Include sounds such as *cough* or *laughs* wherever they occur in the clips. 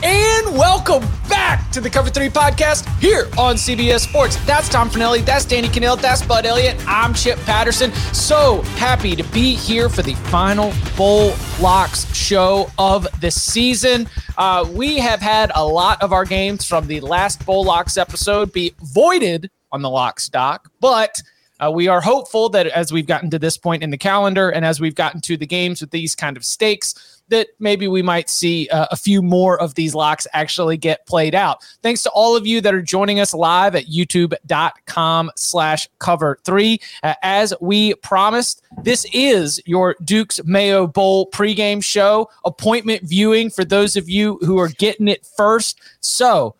And welcome back to the Cover 3 podcast here on CBS Sports. That's Tom Fornelli, that's Danny Kanell, that's Bud Elliott, I'm Chip Patterson. So happy to be here for the final Bowl Locks show of the season. Uh, we have had a lot of our games from the last Bowl Locks episode be voided on the lock stock, but uh, we are hopeful that as we've gotten to this point in the calendar and as we've gotten to the games with these kind of stakes, that maybe we might see uh, a few more of these locks actually get played out. Thanks to all of you that are joining us live at youtube.com slash cover three. Uh, as we promised, this is your Duke's Mayo Bowl pregame show, appointment viewing for those of you who are getting it first. So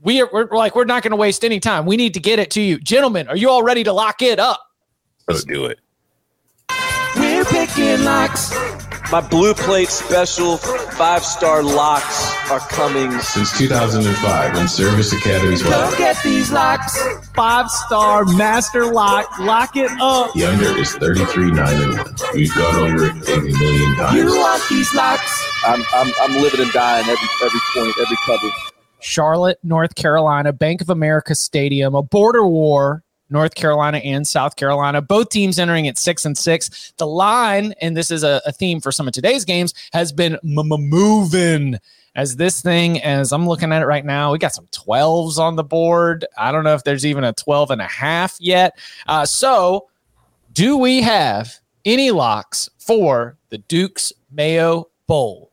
we are, we're like, we're not going to waste any time. We need to get it to you. Gentlemen, are you all ready to lock it up? Let's do it. We're picking locks. My blue plate special five star locks are coming. Since 2005, when Service Academy's Come well, get these locks. Five star master lock. Lock it up. the under is 33 9 and 1. We've gone over it a million You want these locks? I'm, I'm, I'm living and dying every every point, every cover. Charlotte, North Carolina, Bank of America Stadium, a border war. North Carolina and South Carolina, both teams entering at six and six. The line, and this is a, a theme for some of today's games, has been moving. As this thing, as I'm looking at it right now, we got some 12s on the board. I don't know if there's even a 12 and a half yet. Uh, so, do we have any locks for the Duke's Mayo Bowl?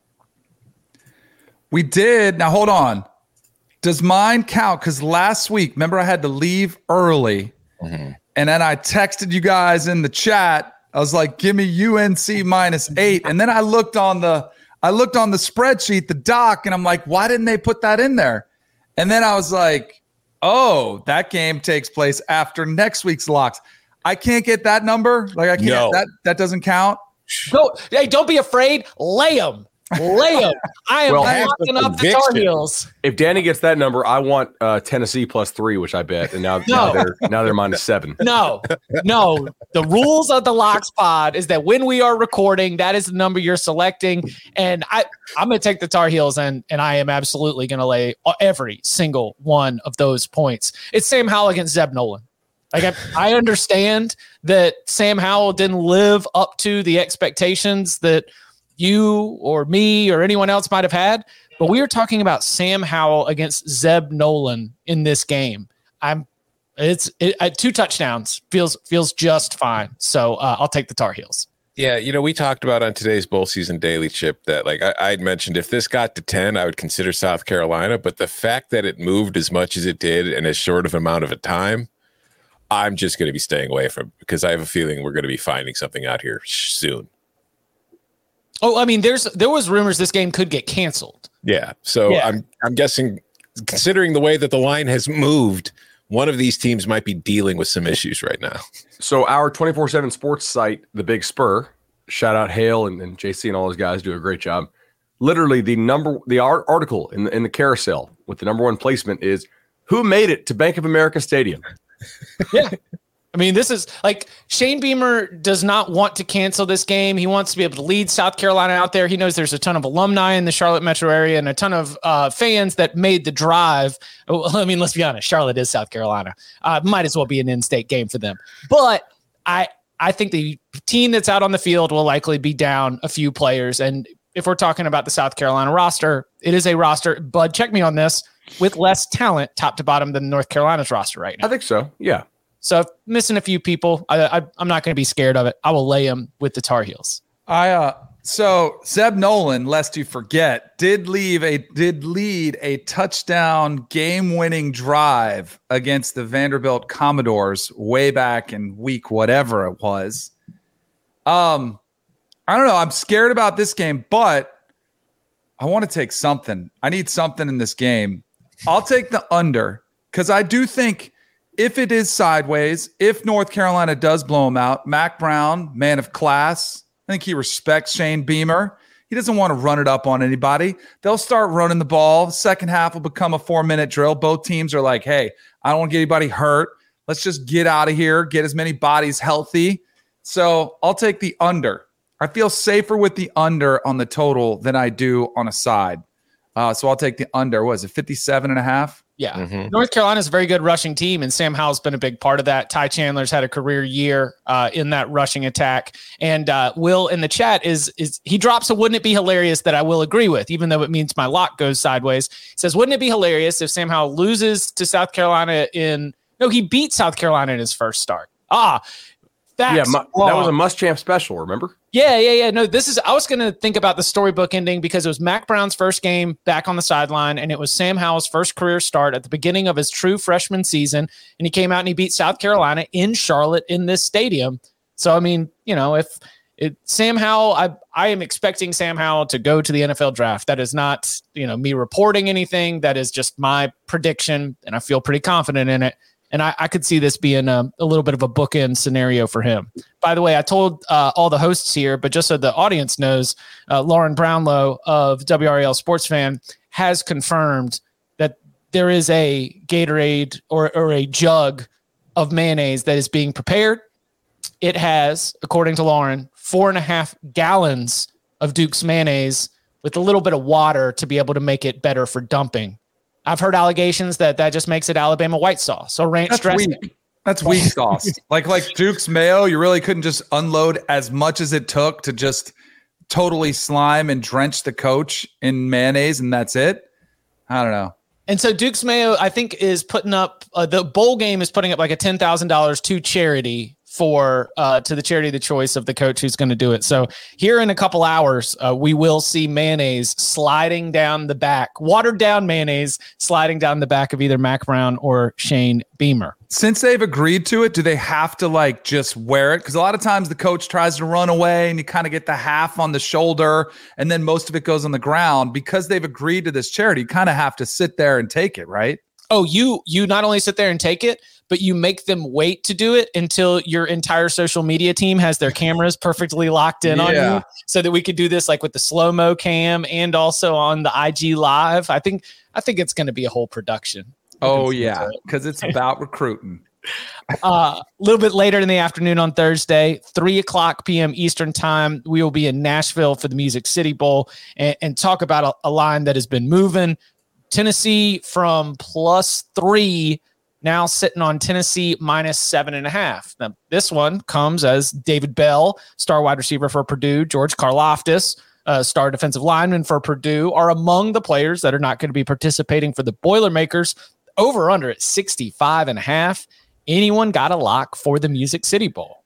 We did. Now hold on. Does mine count? Because last week, remember I had to leave early, Mm-hmm. and then I texted you guys in the chat. I was like, "Give me UNC minus eight. and then I looked on the I looked on the spreadsheet, the doc, and I'm like, "Why didn't they put that in there?" And then I was like, "Oh, that game takes place after next week's locks. I can't get that number. Like I can't. No. That that doesn't count." Go, hey, don't be afraid. Lay them. Lay them. I am Well, locking up the Tar. Heels. If Danny gets that number, I want uh, Tennessee plus three, which I bet, and now, now they're now they're minus seven. *laughs* No, no. The rules of the Locks Pod is that when we are recording, that is the number you're selecting. And I, I'm going to take the Tar Heels, and and I am absolutely going to lay every single one of those points. It's Sam Howell against Zeb Noland. Like I, I understand that Sam Howell didn't live up to the expectations that you or me or anyone else might have had, but we are talking about Sam Howell against Zeb Noland in this game. I'm it's it, uh, two touchdowns feels feels just fine. So uh, I'll take the Tar Heels. Yeah, you know, we talked about on today's bowl season daily chip that like I, I'd mentioned if this got to 10, I would consider South Carolina. But the fact that it moved as much as it did in as short of amount of a time, I'm just going to be staying away from because I have a feeling we're going to be finding something out here soon. Oh, I mean, there's there was rumors this game could get canceled. Yeah. So Yeah. I'm I'm guessing considering the way that the line has moved, one of these teams might be dealing with some issues right now. So our twenty four seven sports site, the Big Spur, shout out Hale and, and JC and all those guys do a great job. Literally, the number the art, article in the, in the carousel with the number one placement is who made it to Bank of America Stadium. Yeah. *laughs* I mean, this is like Shane Beamer does not want to cancel this game. He wants to be able to lead South Carolina out there. He knows there's a ton of alumni in the Charlotte metro area and a ton of uh, fans that made the drive. Well, *laughs* I mean, let's be honest, Charlotte is South Carolina. Uh, might as well be an in-state game for them. But I, I think the team that's out on the field will likely be down a few players. And if we're talking about the South Carolina roster, it is a roster. Bud, check me on this. with less talent, top to bottom, than North Carolina's roster right now. I think so. Yeah. So missing a few people, I, I'm not going to be scared of it. I will lay them with the Tar Heels. I uh so Zeb Noland, lest you forget, did leave a did lead a touchdown game-winning drive against the Vanderbilt Commodores way back in week whatever it was. Um, I don't know. I'm scared about this game, but I want to take something. I need something in this game. I'll take the under because I do think if it is sideways, if North Carolina does blow them out, Mack Brown, man of class, I think he respects Shane Beamer. He doesn't want to run it up on anybody. They'll start running the ball. Second half will become a four minute drill. Both teams are like, hey, I don't want to get anybody hurt. Let's just get out of here, get as many bodies healthy. So I'll take the under. I feel safer with the under on the total than I do on a side. Uh, so I'll take the under. Was it 57 and a half? Yeah. Mm-hmm. North Carolina's a very good rushing team, and Sam Howell's been a big part of that. Ty Chandler's had a career year uh, in that rushing attack. And uh, Will in the chat is is he drops a wouldn't it be hilarious that I will agree with, even though it means my lock goes sideways. He says, Wouldn't it be hilarious if Sam Howell loses to South Carolina in no, he beat South Carolina in his first start. Ah, Facts. Yeah, mu- that was a Muschamp special. Remember? Yeah, yeah, yeah. No, this is. I was going to think about the storybook ending because it was Mack Brown's first game back on the sideline, and it was Sam Howell's first career start at the beginning of his true freshman season, and he came out and he beat South Carolina in Charlotte in this stadium. So I mean, you know, if it, Sam Howell, I I am expecting Sam Howell to go to the NFL draft. That is not, you know, me reporting anything. That is just my prediction, and I feel pretty confident in it. And I, I could see this being a, a, little bit of a bookend scenario for him. By the way, I told uh, all the hosts here, but just so the audience knows, uh, Lauren Brownlow of WRAL Sports Fan has confirmed that there is a Gatorade or, or a jug of mayonnaise that is being prepared. It has, according to Lauren, four and a half gallons of Duke's mayonnaise with a little bit of water to be able to make it better for dumping. I've heard allegations that that just makes it Alabama white sauce. So ranch That's dressing. Weak. That's weak *laughs* sauce. like like Duke's mayo, you really couldn't just unload as much as it took to just totally slime and drench the coach in mayonnaise, and that's it. I don't know. And so Duke's Mayo, I think, is putting up uh, the bowl game is putting up like a ten thousand dollars to charity for uh, to the charity of the choice of the coach who's going to do it. So here in a couple hours, uh, we will see mayonnaise sliding down the back, watered down mayonnaise sliding down the back of either Mack Brown or Shane Beamer. Since they've agreed to it, do they have to like just wear it? Because a lot of times the coach tries to run away and you kind of get the half on the shoulder and then most of it goes on the ground. Because they've agreed to this charity, you kind of have to sit there and take it, right? Oh, you you not only sit there and take it, but you make them wait to do it until your entire social media team has their cameras perfectly locked in yeah. on you so that we could do this like with the slow mo cam and also on the IG live. I think I think it's going to be a whole production. Oh yeah, because it's about recruiting. *laughs* Uh, a uh, little bit later in the afternoon on Thursday, 3 o'clock p.m. Eastern Time, we will be in Nashville for the Music City Bowl and, and talk about a, a, line that has been moving. Tennessee from plus three now sitting on Tennessee minus seven and a half. Now, this one comes as David Bell, star wide receiver for Purdue, George Karlaftis, uh, star defensive lineman for Purdue, are among the players that are not going to be participating for the Boilermakers. Over under at 65 and a half. Anyone got a lock for the Music City Bowl?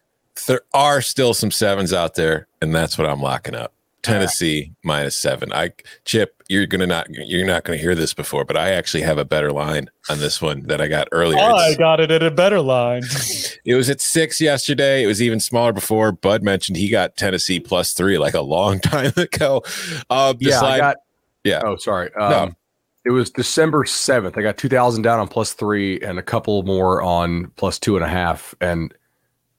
There are still some sevens out there, and that's what I'm locking up. Tennessee right. minus seven. I Chip, you're gonna not you're not gonna hear this before, but I actually have a better line on this one that I got earlier. I got it at a better line. *laughs* *laughs* it was at six yesterday. It was even smaller before. Bud mentioned he got Tennessee plus three like a long *laughs* time ago. Uh, yeah, line, I got. Yeah. Oh, sorry. Um, no. It was December seventh. I got two thousand down on plus three and a couple more on plus two and a half, and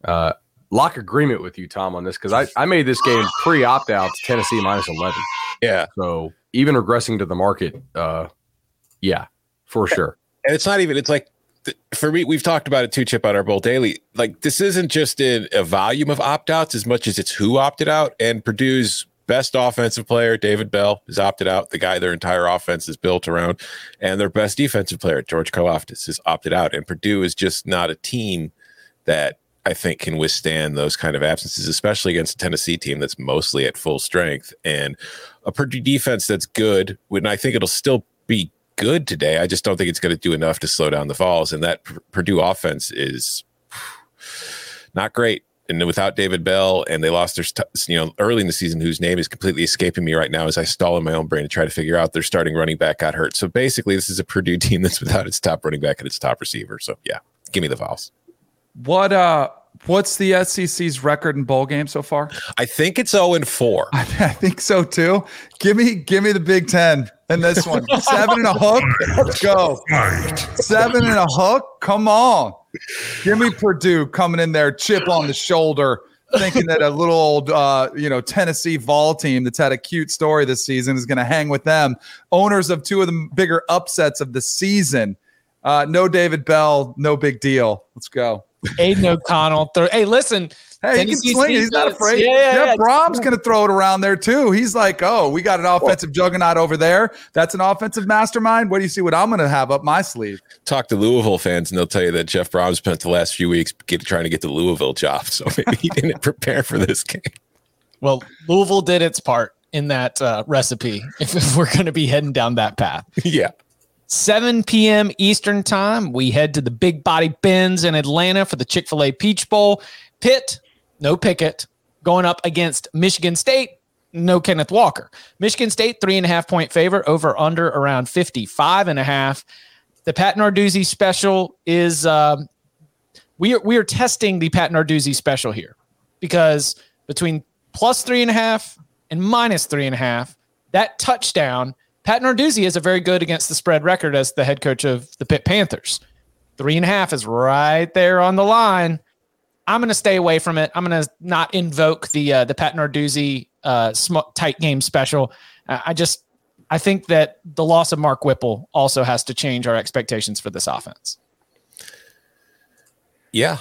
uh, lock agreement with you, Tom, on this because I, I made this game pre opt out to Tennessee minus 11. Yeah. So even regressing to the market, uh, yeah, for sure. And it's not even, it's like, for me, we've talked about it too, Chip, on our Bowl Daily. Like, this isn't just a, a volume of opt outs as much as it's who opted out. And Purdue's best offensive player, David Bell, is opted out. The guy their entire offense is built around. And their best defensive player, George Karlaftis, is opted out. And Purdue is just not a team that I think can withstand those kind of absences, especially against a Tennessee team that's mostly at full strength and a Purdue defense that's good. When I think it'll still be good today. I just don't think it's going to do enough to slow down the Vols. And that Purdue offense is *sighs* not great. And without David Bell, and they lost their, you know, early in the season, whose name is completely escaping me right now as I stall in my own brain to try to figure out their starting running back got hurt. So basically, this is a Purdue *laughs* team that's without its top running back and its top receiver. So yeah, give me the Vols. What uh what's the SEC's record in bowl games so far? I think it's 0 and 4. *laughs* I think so too. Give me give me the Big Ten in this one. *laughs* Seven and a hook. Let's go. Seven and a hook. Come on. Give me Purdue coming in there, chip on the shoulder, thinking that a little old uh, you know, Tennessee Vol team that's had a cute story this season is gonna hang with them. Owners of two of the bigger upsets of the season. Uh, no David Bell, no big deal. Let's go. Aidan O'Connell. Thir- hey, listen. Hey, he can Tennessee's sling it. He's not afraid. Yeah, yeah, Jeff yeah. Brohm's going to throw it around there too. He's like, oh, we got an offensive juggernaut over there. That's an offensive mastermind. What do you see? What I'm going to have up my sleeve? Talk to Louisville fans, and they'll tell you that Jeff Brohm spent the last few weeks get, trying to get the Louisville job. So *laughs* maybe he didn't prepare for this game. Well, Louisville did its part in that uh, recipe. If, *laughs* if we're going to be heading down that path, yeah. 7 p.m. Eastern time, we head to the Big Body Benz in Atlanta for the Chick Fil A Peach Bowl. Pitt, no Pickett, going up against Michigan State. No Kenneth Walker. Michigan State, three and a half point favorite, over under around 55 and a half. The Pat Narduzzi special is um, we are we are testing the Pat Narduzzi special here because between plus three and a half and minus three and a half, that touchdown, Pat Narduzzi is a very good against the spread record as the head coach of the Pitt Panthers. Three and a half is right there on the line. I'm going to stay away from it. I'm going to not invoke the uh, the Pat Narduzzi uh, sm- tight game special. Uh, I just I think that the loss of Mark Whipple also has to change our expectations for this offense. Yeah.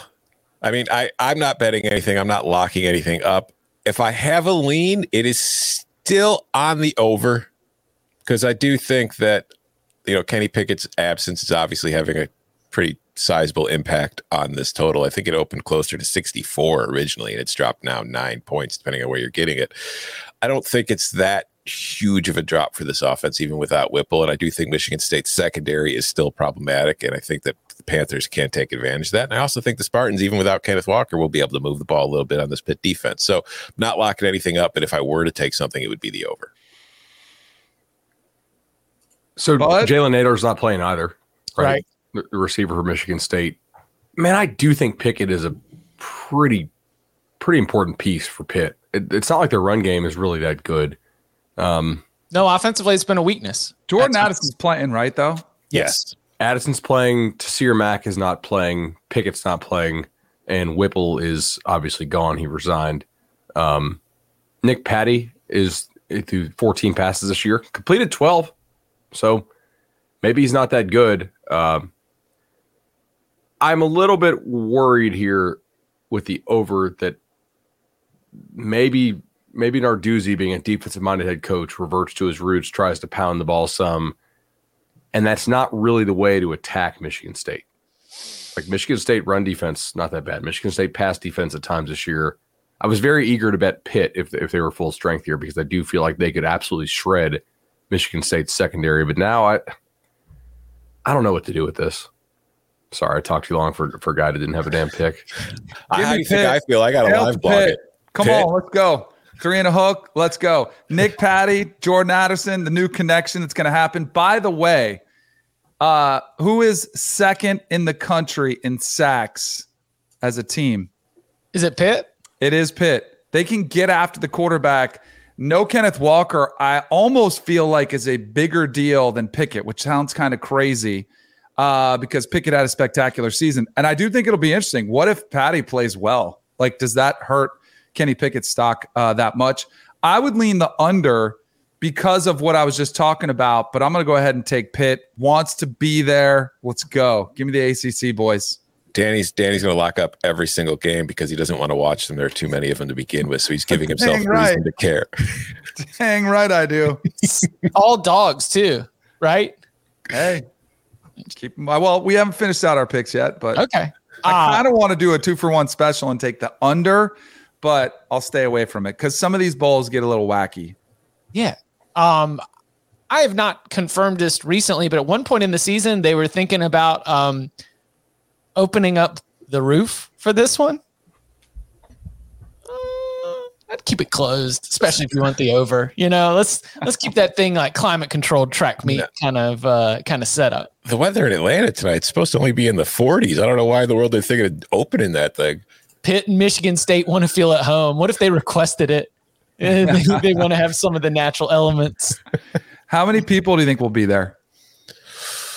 I mean, I, I'm not betting anything. I'm not locking anything up. If I have a lean, it is still on the over because I do think that, you know, Kenny Pickett's absence is obviously having a pretty sizable impact on this total. I think it opened closer to 64 originally, and it's dropped now nine points, depending on where you're getting it. I don't think it's that huge of a drop for this offense, even without Whipple. And I do think Michigan State's secondary is still problematic. And I think that the Panthers can take advantage of that. And I also think the Spartans, even without Kenneth Walker, will be able to move the ball a little bit on this Pitt defense. So not locking anything up, but if I were to take something, it would be the over. So But- Jalen Nailor's not playing either, Right. The the receiver for Michigan State. Man, I do think Pickett is a pretty, pretty important piece for Pitt. It, it's not like their run game is really that good. Um, No, offensively, it's been a weakness. Jordan That's- Addison's playing, right, though? Yes. Addison's playing, Taysir Mack is not playing, Pickett's not playing, and Whipple is obviously gone. He resigned. Um, Nick Patti is through 14 passes this year, completed 12. So maybe he's not that good. Um, I'm a little bit worried here with the over that maybe maybe Narduzzi, being a defensive minded head coach, reverts to his roots, tries to pound the ball some, and that's not really the way to attack Michigan State. Like Michigan State run defense, not that bad. Michigan State pass defense at times this year. I was very eager to bet Pitt if if they were full strength here because I do feel like they could absolutely shred Michigan State's secondary. But now I I don't know what to do with this. Sorry, I talked too long for for a guy that didn't have a damn pick. How Give do me you think I feel? I got a Hail live blog Pitt. it. Come Pitt. on, let's go. Three and a hook. Let's go. Nick Patti, Jordan Addison, the new connection that's going to happen. By the way, uh, who is second in the country in sacks as a team? Is it Pitt? It is Pitt. They can get after the quarterback. No Kenneth Walker, I almost feel like is a bigger deal than Pickett, which sounds kind of crazy uh, because Pickett had a spectacular season. And I do think it'll be interesting. What if Patti plays well? Like, does that hurt Kenny Pickett's stock uh, that much? I would lean the under because of what I was just talking about, but I'm going to go ahead and take Pitt. Wants to be there. Let's go. Give me the ACC, boys. Danny's Danny's going to lock up every single game because he doesn't want to watch them. There are too many of them to begin with, so he's giving himself Dang reason to care. *laughs* Dang right, I do. *laughs* All dogs too, right? Hey, keep them. Well, we haven't finished out our picks yet, but Okay. I Uh, kind of want to do a two for one special and take the under, but I'll stay away from it because some of these bowls get a little wacky. Yeah. Um, I have not confirmed this recently, but at one point in the season, they were thinking about um, opening up the roof for this one. Uh, I'd keep it closed, especially if you want the over. You know, let's let's keep that thing like climate controlled track meet kind of uh, kind of setup. The weather in Atlanta tonight's supposed to only be in the 40s. I don't know why in the world they're thinking of opening that thing. Pitt and Michigan State want to feel at home. What if they requested it? *laughs* they, they want to have some of the natural elements. How many people do you think will be there?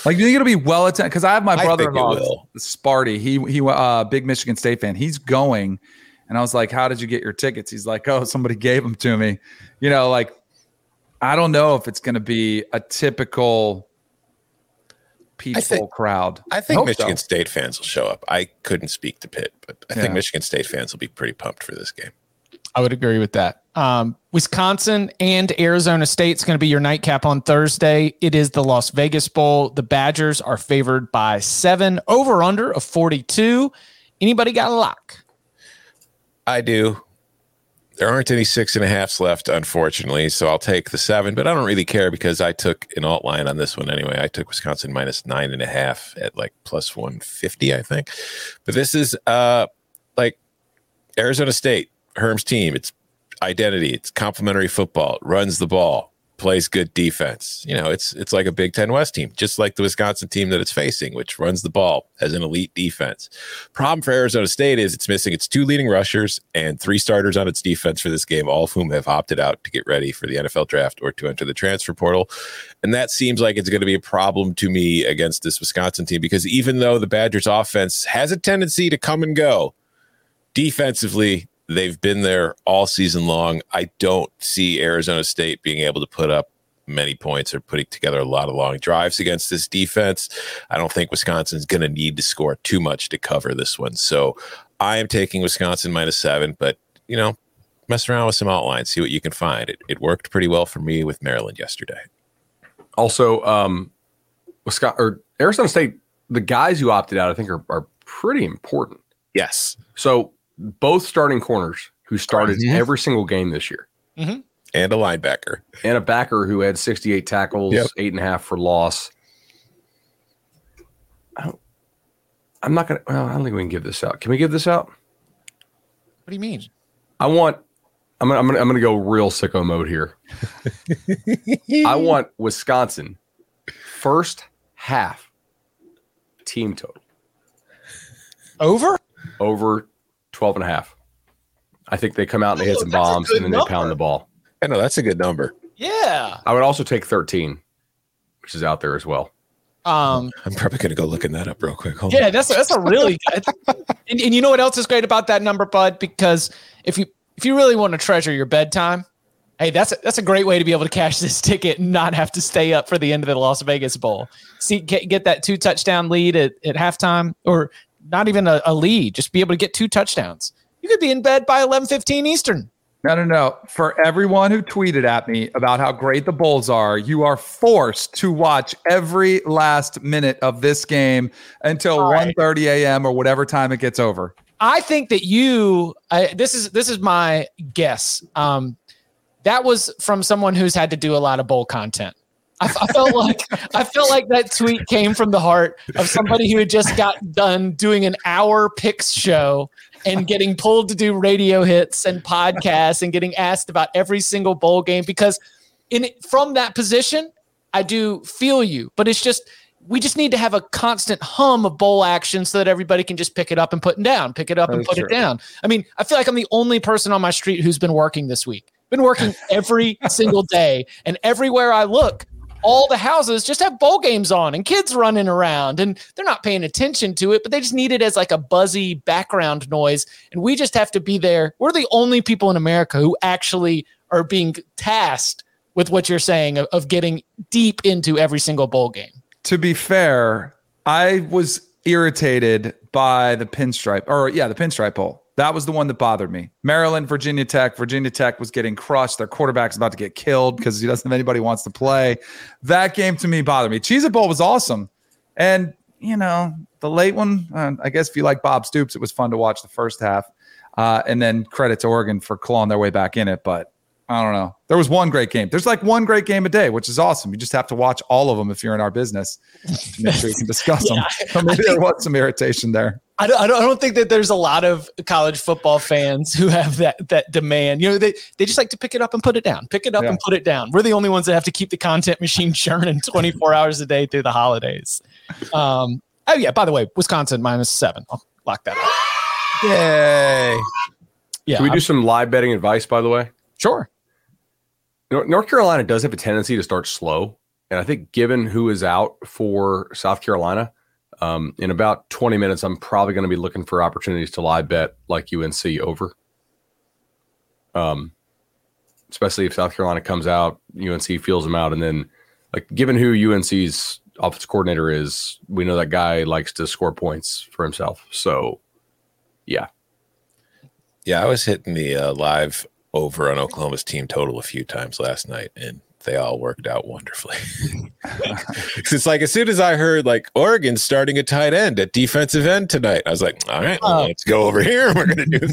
Like, do you think it'll be well attended? Because I have my I brother-in-law. Sparty. He he, uh, big Michigan State fan. He's going, and I was like, "How did you get your tickets?" He's like, "Oh, somebody gave them to me." You know, like, I don't know if it's going to be a typical peaceful think- crowd. I think hope Michigan so. State fans will show up. I couldn't speak to Pitt, but I think Michigan State fans will be pretty pumped for this game. I would agree with that. Um, Wisconsin and Arizona State's going to be your nightcap on Thursday. It is the Las Vegas Bowl. The Badgers are favored by seven, over under of 42. Anybody got a lock? I do. There aren't any six and a halfs left, unfortunately. So I'll take the seven, but I don't really care because I took an alt line on this one anyway. I took Wisconsin minus nine and a half at like plus 150, I think. But this is uh like Arizona State, Herm's team. It's identity, it's complementary football, runs the ball, plays good defense. You know, it's it's like a Big Ten West team, just like the Wisconsin team that it's facing, which runs the ball as an elite defense. Problem for Arizona State is it's missing its two leading rushers and three starters on its defense for this game, all of whom have opted out to get ready for the NFL draft or to enter the transfer portal. And that seems like it's going to be a problem to me against this Wisconsin team because even though the Badgers offense has a tendency to come and go, defensively, they've been there all season long. I don't see Arizona State being able to put up many points or putting together a lot of long drives against this defense. I don't think Wisconsin's going to need to score too much to cover this one. So I am taking Wisconsin minus seven, but you know, mess around with some outlines, see what you can find. It, it worked pretty well for me with Maryland yesterday. Also, um, Wisconsin or Arizona State, the guys who opted out, I think, are, are pretty important. Yes. So both starting corners who started Mhm. every single game this year, And a linebacker. and a backer who had 68 tackles, Yep. eight and a half for loss. I don't, I'm not gonna. Well, I don't think we can give this out. Can we give this out? What do you mean? I want. I'm gonna, I'm gonna, I'm gonna go real sicko mode here. *laughs* I want Wisconsin first half team total Over? over 12 and a half. I think they come out and they hit Oh, some bombs and then they pound the ball. I know that's a good number. Yeah. I would also take 13, which is out there as well. Um, I'm probably going to go looking that up real quick. Hold on. Yeah, that's that's a really good. And, and you know what else is great about that number, Bud? Because if you if you really want to treasure your bedtime, hey, that's a, that's a great way to be able to cash this ticket and not have to stay up for the end of the Las Vegas Bowl. See, get, get that two touchdown lead at, at halftime, or not even a, a lead, just be able to get two touchdowns. You could be in bed by eleven fifteen Eastern. No, no, no. For everyone who tweeted at me about how great the Bulls are, you are forced to watch every last minute of this game until All right. 1.30 a.m. or whatever time it gets over. I think that you I, this is this is my guess. Um, that was from someone who's had to do a lot of bowl content. I, I felt like I felt like that tweet came from the heart of somebody who had just got done doing an hour picks show and getting pulled to do radio hits and podcasts and getting asked about every single bowl game because in from that position I do feel you, but it's just we just need to have a constant hum of bowl action so that everybody can just pick it up and put it down, pick it up and put true. it down. I mean, I feel like I'm the only person on my street who's been working this week. Been working every single day, and everywhere I look, all the houses just have bowl games on and kids running around, and they're not paying attention to it, but they just need it as like a buzzy background noise. And we just have to be there. We're the only people in America who actually are being tasked with what you're saying of, of getting deep into every single bowl game. To be fair, I was irritated by the pinstripe, or yeah, the pinstripe bowl. That was the one that bothered me. Maryland, Virginia Tech. Virginia Tech was getting crushed. Their quarterback's about to get killed because he doesn't have anybody wants to play. That game to me bothered me. Cheez It Bowl was awesome. And, you know, the late one, uh, I guess if you like Bob Stoops, it was fun to watch the first half. Uh, and then credit to Oregon for clawing their way back in it. But I don't know. There was one great game. There's like one great game a day, which is awesome. You just have to watch all of them if you're in our business to make sure you can discuss *laughs* Yeah, them. So maybe there was some irritation there. I don't, I don't, I don't think that there's a lot of college football fans who have that that demand. You know, they they just like to pick it up and put it down, pick it up Yeah. and put it down. We're the only ones that have to keep the content machine *laughs* churning 24 hours a day through the holidays. Um, oh yeah, by the way, Wisconsin minus seven. I'll lock that up. Yay. Yeah, Can we do I'm- some live betting advice, by the way? sure. Nor- North Carolina does have a tendency to start slow. And I think, given who is out for South Carolina, um, in about 20 minutes, I'm probably going to be looking for opportunities to live bet like UNC over. Um, especially if South Carolina comes out, UNC feels them out. And then, like, given who UNC's offensive coordinator is, we know that guy likes to score points for himself. So, yeah. Yeah, I was hitting the uh, live over on Oklahoma's team total a few times last night, and they all worked out wonderfully. *laughs* it's like as soon as I heard like Oregon starting a tight end at defensive end tonight, I was like, all right, well, let's go over here. We're gonna do *laughs*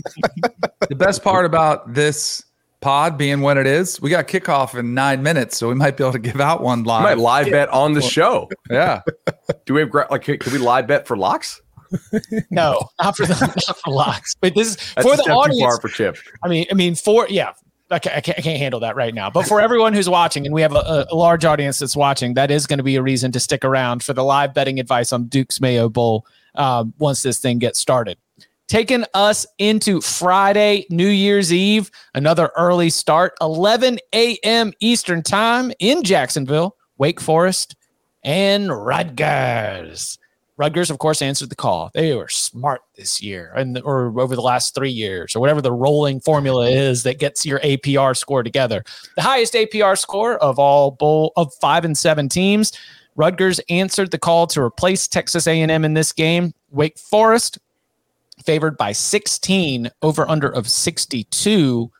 The best part about this pod being what it is, we got kickoff in nine minutes, so we might be able to give out one I might live. live bet on the show. Yeah. *laughs* Do we have like? Could we live bet for locks? No, not for the not for locks. But this is That's for the step too audience. far for Chip. I mean, I mean, for yeah, I can't, I can't, handle that right now. But for everyone who's watching, and we have a, a large audience that's watching, that is going to be a reason to stick around for the live betting advice on Duke's Mayo Bowl um, once this thing gets started. Taking us into Friday, New Year's Eve, another early start, 11 a.m. Eastern Time in Jacksonville, Wake Forest, and Rutgers. Rutgers, of course, answered the call. They were smart this year, and or over the last three years, or whatever the rolling formula is that gets your APR score together. The highest APR score of all bowl of five and seven teams. Rutgers answered the call to replace Texas A&M in this game. Wake Forest favored by 16, over under of 62.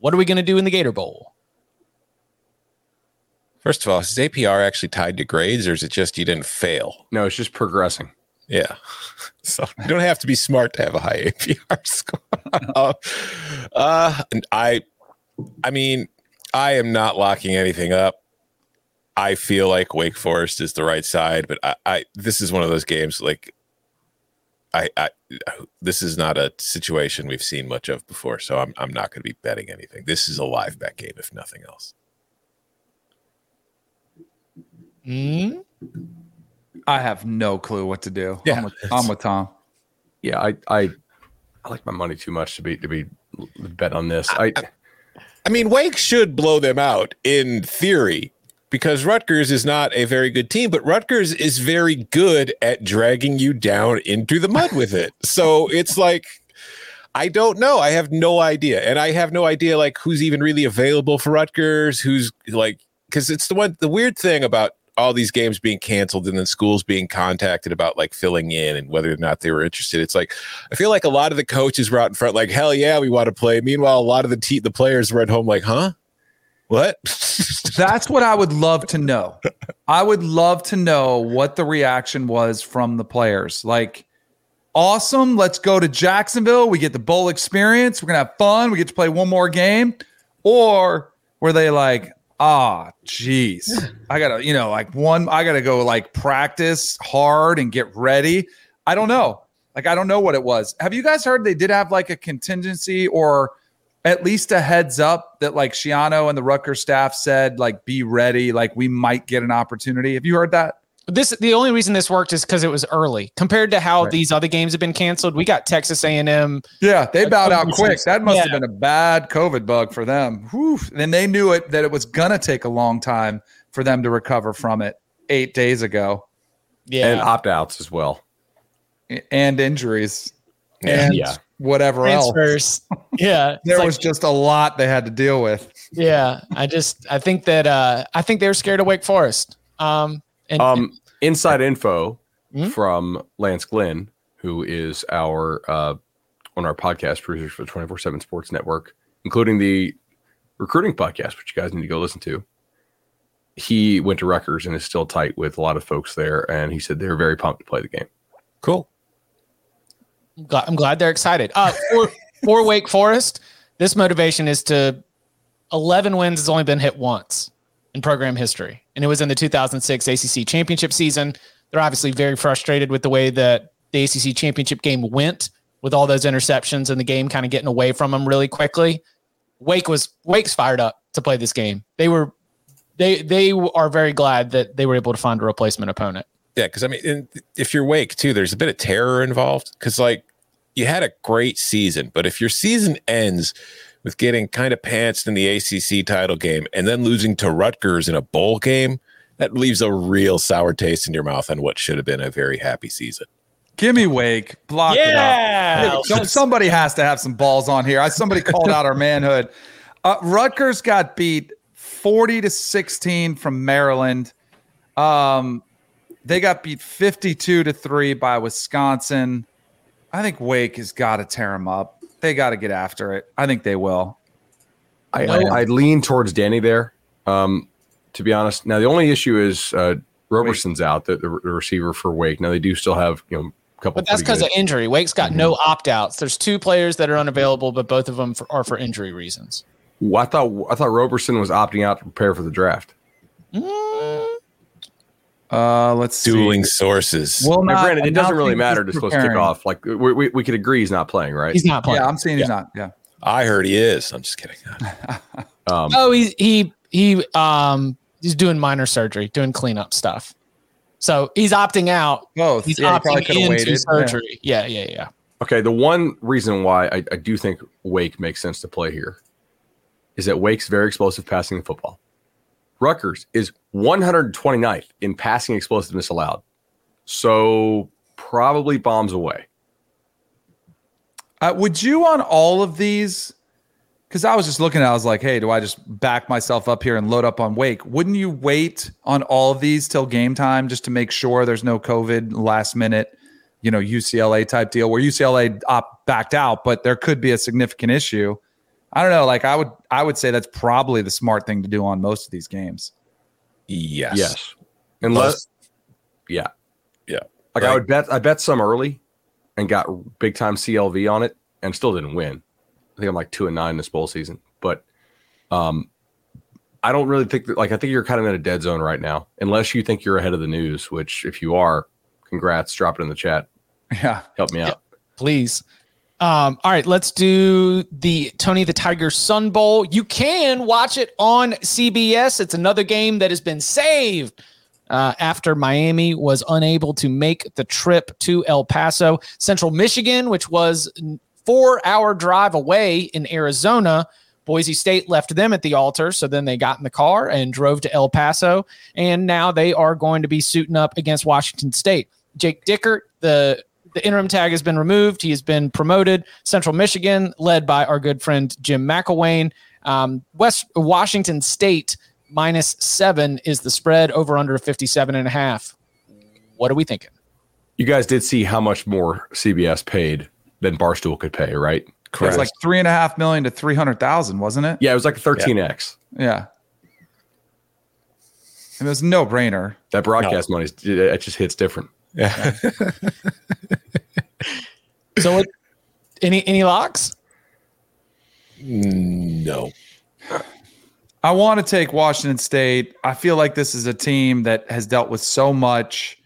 What are we going to do in the Gator Bowl? First of all, is APR actually tied to grades, or is it just you didn't fail? No, it's just progressing. Yeah. *laughs* So you don't have to be smart to have a high APR *laughs* score. uh, uh, and I, I mean, I am not locking anything up. I feel like Wake Forest is the right side, but I, I this is one of those games like I, I this is not a situation we've seen much of before, so I'm I'm not going to be betting anything. This is a live bet game, if nothing else. Hmm? I have no clue what to do. Yeah, I'm with, I'm with Tom. Yeah, I, I, I like my money too much to be to be bet on this. I, I mean, Wake should blow them out in theory because Rutgers is not a very good team, but Rutgers is very good at dragging you down into the mud with it. *laughs* So it's like, I don't know. I have no idea. And I have no idea like who's even really available for Rutgers, who's like, because it's the one, the weird thing about all these games being canceled and then schools being contacted about like filling in and whether or not they were interested. It's like I feel like a lot of the coaches were out in front, like hell yeah, we want to play. Meanwhile, a lot of the te- the players were at home, like huh, what? *laughs* That's what I would love to know. I would love to know what the reaction was from the players. Like, awesome. Let's go to Jacksonville. We get the bowl experience. We're to have fun. We get to play one more game. Or were they like, ah, jeez! I got to, you know, like one, I got to go like practice hard and get ready. I don't know. Like, I don't know what it was. Have you guys heard they did have like a contingency or at least a heads up that like Schiano and the Rutgers staff said, like, be ready, like we might get an opportunity. Have you heard that? This the only reason this worked is because it was early compared to how Right. these other games have been canceled. We got Texas A&M. Yeah, they bowed out quick. That must have been a bad COVID bug for them. Whew. And they knew it that it was gonna take a long time for them to recover from it eight days ago. Yeah, and opt outs as well. And injuries. Yeah. and Yeah. whatever else. *laughs* yeah, There It's like- was just a lot they had to deal with. yeah. I just I think that uh I think they were scared of Wake Forest. Um and Um, inside info Hmm? from Lance Glenn, who is our uh, one of our podcast producers for Twenty Four Seven Sports Network, including the recruiting podcast, which you guys need to go listen to. He went to Rutgers and is still tight with a lot of folks there, and he said they're very pumped to play the game. cool. I'm glad, I'm glad they're excited. Uh, for, for Wake Forest, this motivation is to 11 wins has only been hit once in program history, and it was in the 2006 ACC championship season. They're obviously very frustrated with the way that the ACC championship game went with all those interceptions and the game kind of getting away from them really quickly. Wake was Wake's fired up to play this game. They were they they are very glad that they were able to find a replacement opponent. Yeah, because I mean, if you're Wake too, there's a bit of terror involved. Because like you had a great season, but if your season ends with getting kind of pantsed in the ACC title game and then losing to Rutgers in a bowl game, that leaves a real sour taste in your mouth on what should have been a very happy season. Give me Wake. Block yeah. it up. Hey, somebody has to have some balls on here. Somebody called out our manhood. Uh, Rutgers got beat 40 to 16 from Maryland. Um, they got beat 52 to 3 by Wisconsin. I think Wake has got to tear them up. They got to get after it. I think they will. I, I, I lean towards Danny there. Um, to be honest, now the only issue is uh, Roberson's Wake. out, the, the, receiver for Wake. Now they do still have you know a couple. But that's because of injury. Wake's got mm-hmm. no opt outs. There's two players that are unavailable, but both of them for, are for injury reasons. Well, I thought I thought Roberson was opting out to prepare for the draft. Mm. Uh, let's see. dueling see. sources. Well, not, granted, it doesn't really matter to supposed to kick off. Like we, we, we could agree he's not playing, right? He's not playing. Yeah, I'm saying yeah. he's not. Yeah, I heard he is. I'm just kidding. *laughs* um, oh, he he he um he's doing minor surgery, doing cleanup stuff. So he's opting out. Both. He's yeah, opting he into waited. surgery. Yeah. yeah, yeah, yeah. Okay, the one reason why I, I do think Wake makes sense to play here is that Wake's very explosive passing football. Rutgers is 129th in passing explosiveness allowed. So probably bombs away. Uh, would you on all of these? Because I was just looking at, I was like, hey, do I just back myself up here and load up on Wake? Wouldn't you wait on all of these till game time just to make sure there's no COVID last minute, you know, UCLA type deal where UCLA op- backed out, but there could be a significant issue? I don't know. Like I would, I would say that's probably the smart thing to do on most of these games. Yes. Yes. Unless, yeah, yeah. Like I would bet, I bet some early, and got big time CLV on it, and still didn't win. I think I'm like two and nine this bowl season, but um, I don't really think that. Like I think you're kind of in a dead zone right now, unless you think you're ahead of the news. Which, if you are, congrats. Drop it in the chat. *laughs* Yeah, help me out, yeah, please. Um, all right, let's do the Tony the Tiger Sun Bowl. You can watch it on CBS. It's another game that has been saved uh, after Miami was unable to make the trip to El Paso. Central Michigan, which was four hour drive away in Arizona. Boise State left them at the altar. So then they got in the car and drove to El Paso. And now they are going to be suiting up against Washington State. Jake Dickert, the the interim tag has been removed. He has been promoted. Central Michigan, led by our good friend Jim McElwain. Um, West Washington State minus seven is the spread over under 57 and a half. What are we thinking? You guys did see how much more CBS paid than Barstool could pay, right? Correct. It was like three and a half million to 300,000, wasn't it? Yeah, it was like 13X. Yeah. yeah. It was no brainer. That broadcast no. money, it just hits different. Yeah. so, what, any any locks? No. I want to take Washington State. I feel like this is a team that has dealt with so much,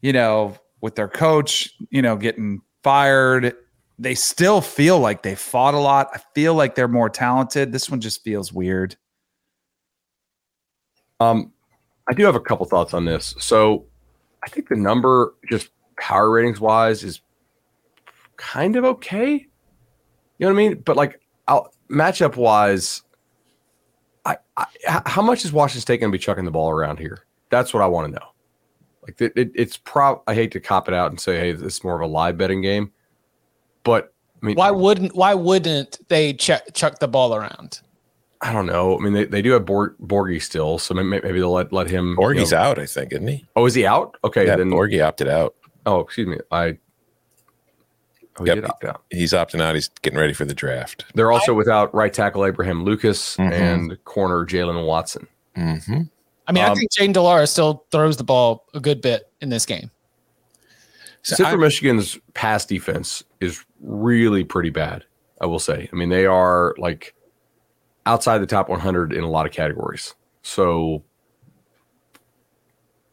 you know, with their coach, you know, getting fired. They still feel like they fought a lot. I feel like they're more talented. This one just feels weird. Um, I do have a couple thoughts on this. So I think the number, just power ratings wise, is kind of okay. You know what I mean? But like I'll, matchup wise, I, I, how much is Washington State going to be chucking the ball around here? That's what I want to know. Like it, it, it's pro. I hate to cop it out and say, hey, this is more of a live betting game, but I mean, why wouldn't why wouldn't they chuck chuck the ball around? I don't know. I mean, they, they do have Borg, Borghi still, so maybe, maybe they'll let let him. Borghi's you know, out, I think, isn't he? Oh, is he out? Okay, yeah, then Borghi opted out. Oh, excuse me. I. Oh, he yep, opt out. He's opting out. He's getting ready for the draft. They're also I, without right tackle Abraham Lucas mm-hmm. and corner Jaylen Watson. Mm-hmm. I mean, um, I think Jayden de Laura still throws the ball a good bit in this game. So Central Michigan's pass defense is really pretty bad. I will say. I mean, they are like outside the top 100 in a lot of categories. So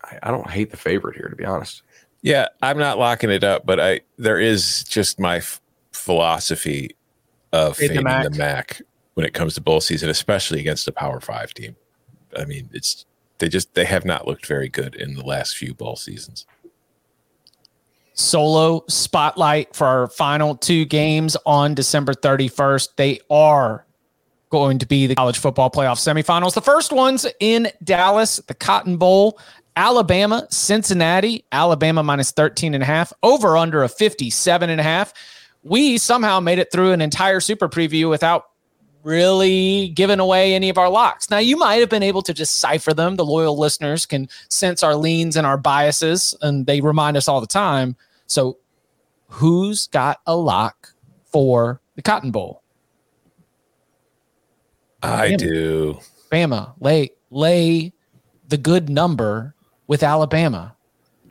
I, I don't hate the favorite here, to be honest. Yeah, I'm not locking it up, but I there is just my f- philosophy of Fade the fading Mac. the Mac when it comes to bowl season, especially against a Power Five team. I mean, it's they just they have not looked very good in the last few bowl seasons. solo spotlight for our final two games on December 31st. They are going to be the college football playoff semifinals. The first one's in Dallas, the Cotton Bowl. Alabama, Cincinnati, Alabama minus 13 and a half, over under a 57 and a half. We somehow made it through an entire super preview without really giving away any of our locks. Now, you might have been able to decipher them. The loyal listeners can sense our leans and our biases, and they remind us all the time. So, who's got a lock for the Cotton Bowl? I Bama. do. Bama lay lay the good number with Alabama.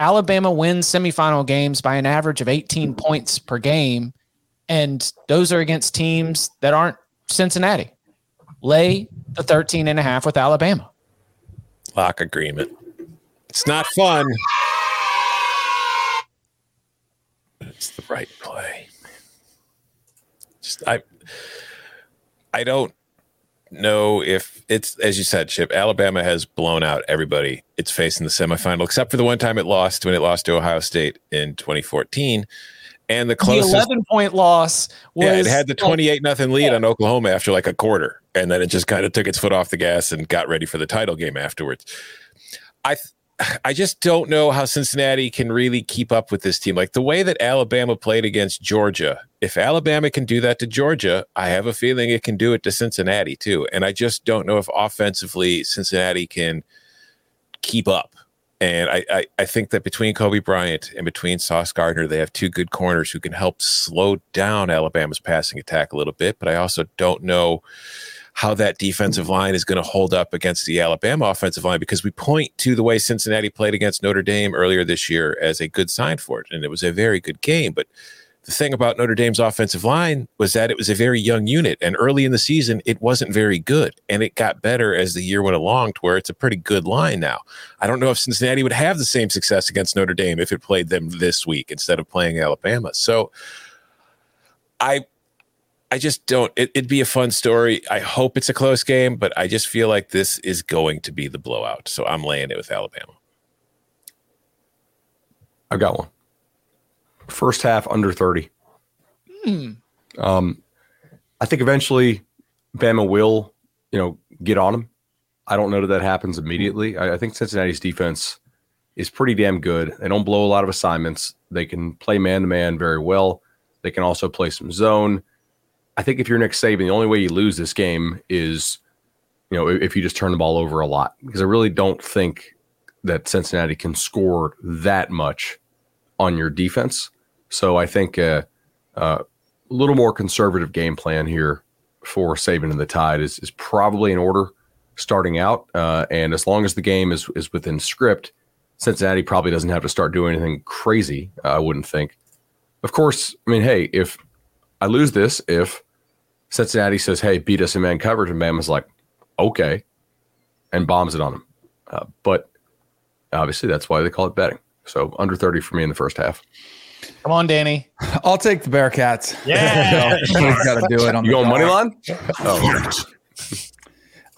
Alabama wins semifinal games by an average of 18 points per game, and those are against teams that aren't Cincinnati. Lay the 13 and a half with Alabama. Lock agreement. It's not fun. It's the right play. Just I I don't know if it's as you said, Chip. Alabama has blown out everybody it's facing the semifinal, except for the one time it lost when it lost to Ohio State in 2014. And the The closest 11 point loss was yeah, it had the 28 nothing lead on Oklahoma after like a quarter, and then it just kind of took its foot off the gas and got ready for the title game afterwards. I th- I just don't know how Cincinnati can really keep up with this team. Like the way that Alabama played against Georgia, if Alabama can do that to Georgia, I have a feeling it can do it to Cincinnati too. And I just don't know if offensively Cincinnati can keep up. And I, I, I think that between Coby Bryant and between Sauce Gardner, they have two good corners who can help slow down Alabama's passing attack a little bit. But I also don't know how that defensive line is going to hold up against the Alabama offensive line because we point to the way Cincinnati played against Notre Dame earlier this year as a good sign for it. And it was a very good game. But the thing about Notre Dame's offensive line was that it was a very young unit. And early in the season, it wasn't very good. And it got better as the year went along to where it's a pretty good line now. I don't know if Cincinnati would have the same success against Notre Dame if it played them this week instead of playing Alabama. So I I just don't it, it'd be a fun story. I hope it's a close game, but I just feel like this is going to be the blowout. So I'm laying it with Alabama. I've got one. First half under 30. Um, I think eventually Bama will, you know, get on them. I don't know that that happens immediately. I, I think Cincinnati's defense is pretty damn good. They don't blow a lot of assignments. They can play man to man very well. They can also play some zone. I think if you're Nick Saban, the only way you lose this game is, you know, if you just turn the ball over a lot. Because I really don't think that Cincinnati can score that much on your defense. So I think a little more conservative game plan here for Saban and the Tide is is probably in order starting out. Uh, and as long as the game is is within script, Cincinnati probably doesn't have to start doing anything crazy. I wouldn't think. Of course, I mean, hey, if I lose this, if Cincinnati says, "Hey, beat us in man coverage," and Bama's like, "Okay," and bombs it on them. Uh, but obviously, that's why they call it betting. So under thirty for me in the first half. Come on, Danny. *laughs* I'll take the Bearcats. Yeah. *laughs* got to do it on You the going money line? Oh, *laughs*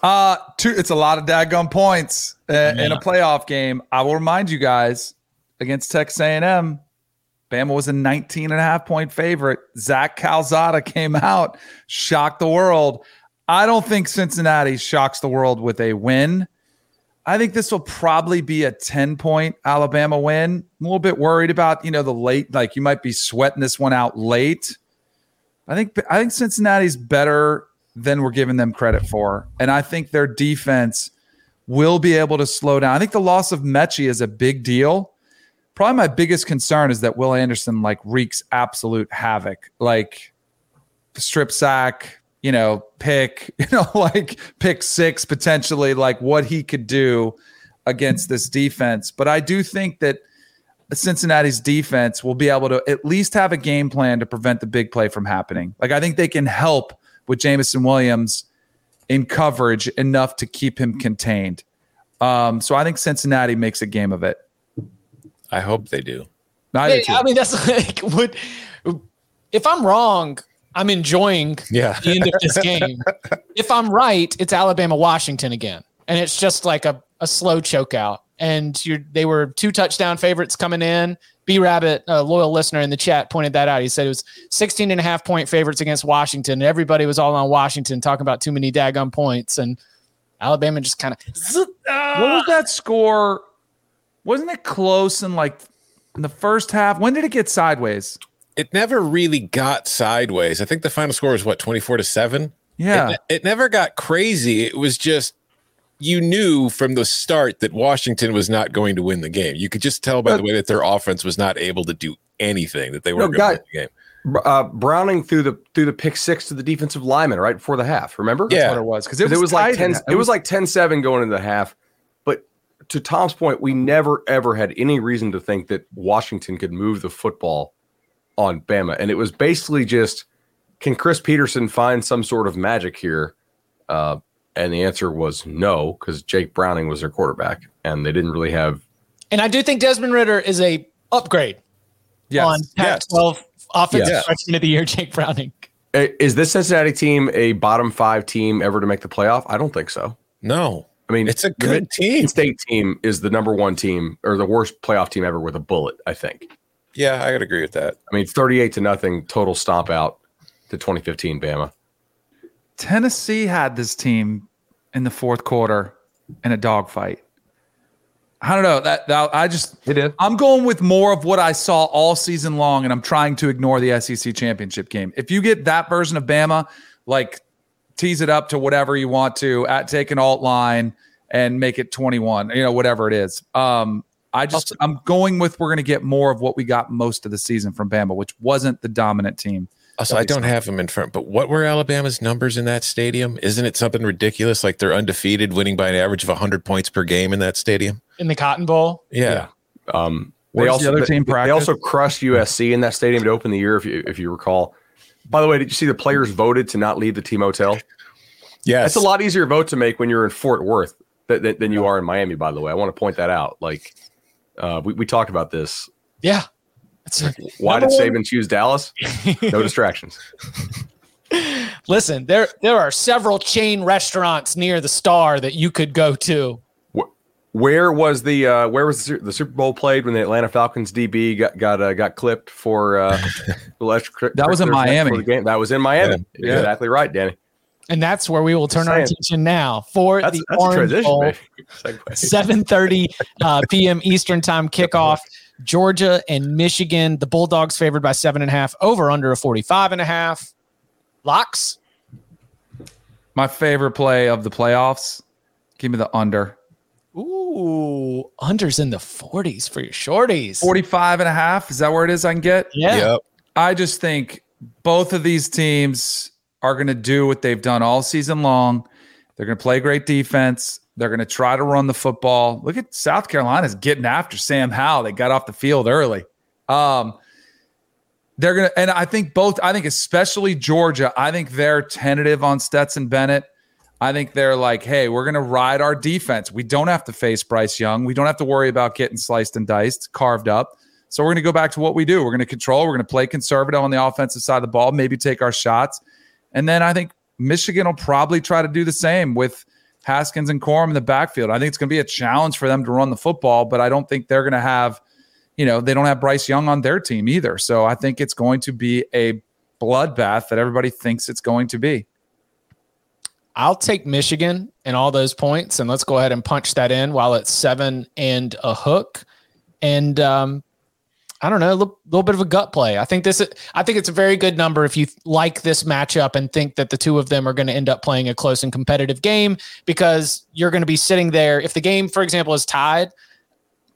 Uh, two. It's a lot of daggum points uh, in a playoff game. I will remind you guys against Texas A&M, Bama was a 19 and a half point favorite. Zach Calzada came out, shocked the world. I don't think Cincinnati shocks the world with a win. I think this will probably be a 10 point Alabama win. I'm a little bit worried about, you know, the late, like you might be sweating this one out late. I think I think Cincinnati's better than we're giving them credit for. And I think their defense will be able to slow down. I think the loss of Metchie is a big deal. Probably my biggest concern is that Will Anderson like wreaks absolute havoc. Like strip sack, you know, pick, *laughs* you know, like pick six potentially, like what he could do against this defense. But I do think that Cincinnati's defense will be able to at least have a game plan to prevent the big play from happening. Like I think they can help with Jameson Williams in coverage enough to keep him contained. Um, so I think Cincinnati makes a game of it. I hope they do. I, do I mean, that's *laughs* like what if I'm wrong, I'm enjoying Yeah. the end of this game. *laughs* if I'm right, it's Alabama Washington again. And it's just like a, a slow choke out. And you're they were two touchdown favorites coming in. B Rabbit, a loyal listener in the chat, pointed that out. He said it was 16 and a half point favorites against Washington. And everybody was all on Washington talking about too many daggum points. And Alabama just kind of what was that score? Wasn't it close in like in the first half? When did it get sideways? It never really got sideways. I think the final score was what, 24 to 7? Yeah. It, it never got crazy. It was just you knew from the start that Washington was not going to win the game. You could just tell by the way that their offense was not able to do anything that they weren't No, going to win the game. Uh, Browning threw the through the pick six to the defensive lineman right before the half. Remember? Yeah. what it was because it was, like tight in 10 that. it was like 10-7 going into the half but to tom's point we never ever had any reason to think that washington could move the football on bama and it was basically just can chris petersen find some sort of magic here uh, and the answer was no because jake browning was their quarterback and they didn't really have and I do think Desmond Ridder is a upgrade yes. on yes. Pac-12 offensive Yes. freshman of the year, Jake Browning. Eh, is this cincinnati team a bottom five team ever to make the playoff i don't think so No. I mean It's a good team. State team is the number one team or the worst playoff team ever with a bullet i think Yeah, I would agree with that. I mean, 38 to nothing total stomp out to 2015 Bama. Tennessee had this team in the fourth quarter in a dogfight. I don't know that, that I just It did. I'm going with more of what I saw all season long, and I'm trying to ignore the SEC championship game. If you get that version of Bama, like tease it up to whatever you want to, at take an alt line and make it 21, you know, whatever it is. Um, I just I'm going with we're going to get more of what we got most of the season from Bama, which wasn't the dominant team. Also, I don't have them in front, but what were Alabama's numbers in that stadium? Isn't it something ridiculous? Like they're undefeated, winning by an average of 100 points per game in that stadium? in the Cotton Bowl. Yeah. Um, they Where's the also other they, team they practice? also crushed USC in that stadium to open the year, if you if you recall. By the way, did you see the players voted to not leave the team hotel? Yes. it's a lot easier vote to make when you're in Fort Worth than, you are in Miami. By the way, I want to point that out. Like, uh, we we talked about this. Yeah. It's Why did one- Saban choose Dallas? No *laughs* distractions. Listen, there there are several chain restaurants near the Star that you could go to. Where was the uh, where was the, Super Bowl played when the Atlanta Falcons DB got got uh, got clipped for uh, *laughs* electric? That was in Miami. game. That was in Miami. Yeah. Exactly right, Danny. And that's where we will turn our attention now for That's, the that's Orange transition, Bowl. 7:30 *laughs* uh, p.m. Eastern time *laughs* kickoff. Georgia and Michigan. The Bulldogs favored by seven and a half. Over under a 45 and a half. Locks. My favorite play of the playoffs. Give me the under. Ooh, unders in the 40s for your shorties. 45 and a half. Is that where it is I can get? Yeah. Yep. I just think both of these teams are going to do what they've done all season long. They're going to play great defense. They're going to try to run the football. Look at South Carolina's getting after Sam Howell. They got off the field early. Um, they're going to, and I think both, I think especially Georgia, I think they're tentative on Stetson Bennett. I think they're like, hey, we're going to ride our defense. We don't have to face Bryce Young. We don't have to worry about getting sliced and diced, carved up. So we're going to go back to what we do. We're going to control. We're going to play conservative on the offensive side of the ball, maybe take our shots. And then I think Michigan will probably try to do the same with Haskins and Corum in the backfield. I think it's going to be a challenge for them to run the football, but I don't think they're going to have, you know, they don't have Bryce Young on their team either. So I think it's going to be a bloodbath that everybody thinks it's going to be. I'll take Michigan and all those points, and let's go ahead and punch that in while it's seven and a hook. And um, I don't know, a little, little bit of a gut play. I think this. I think it's a very good number if you like this matchup and think that the two of them are going to end up playing a close and competitive game because you're going to be sitting there. If the game, for example, is tied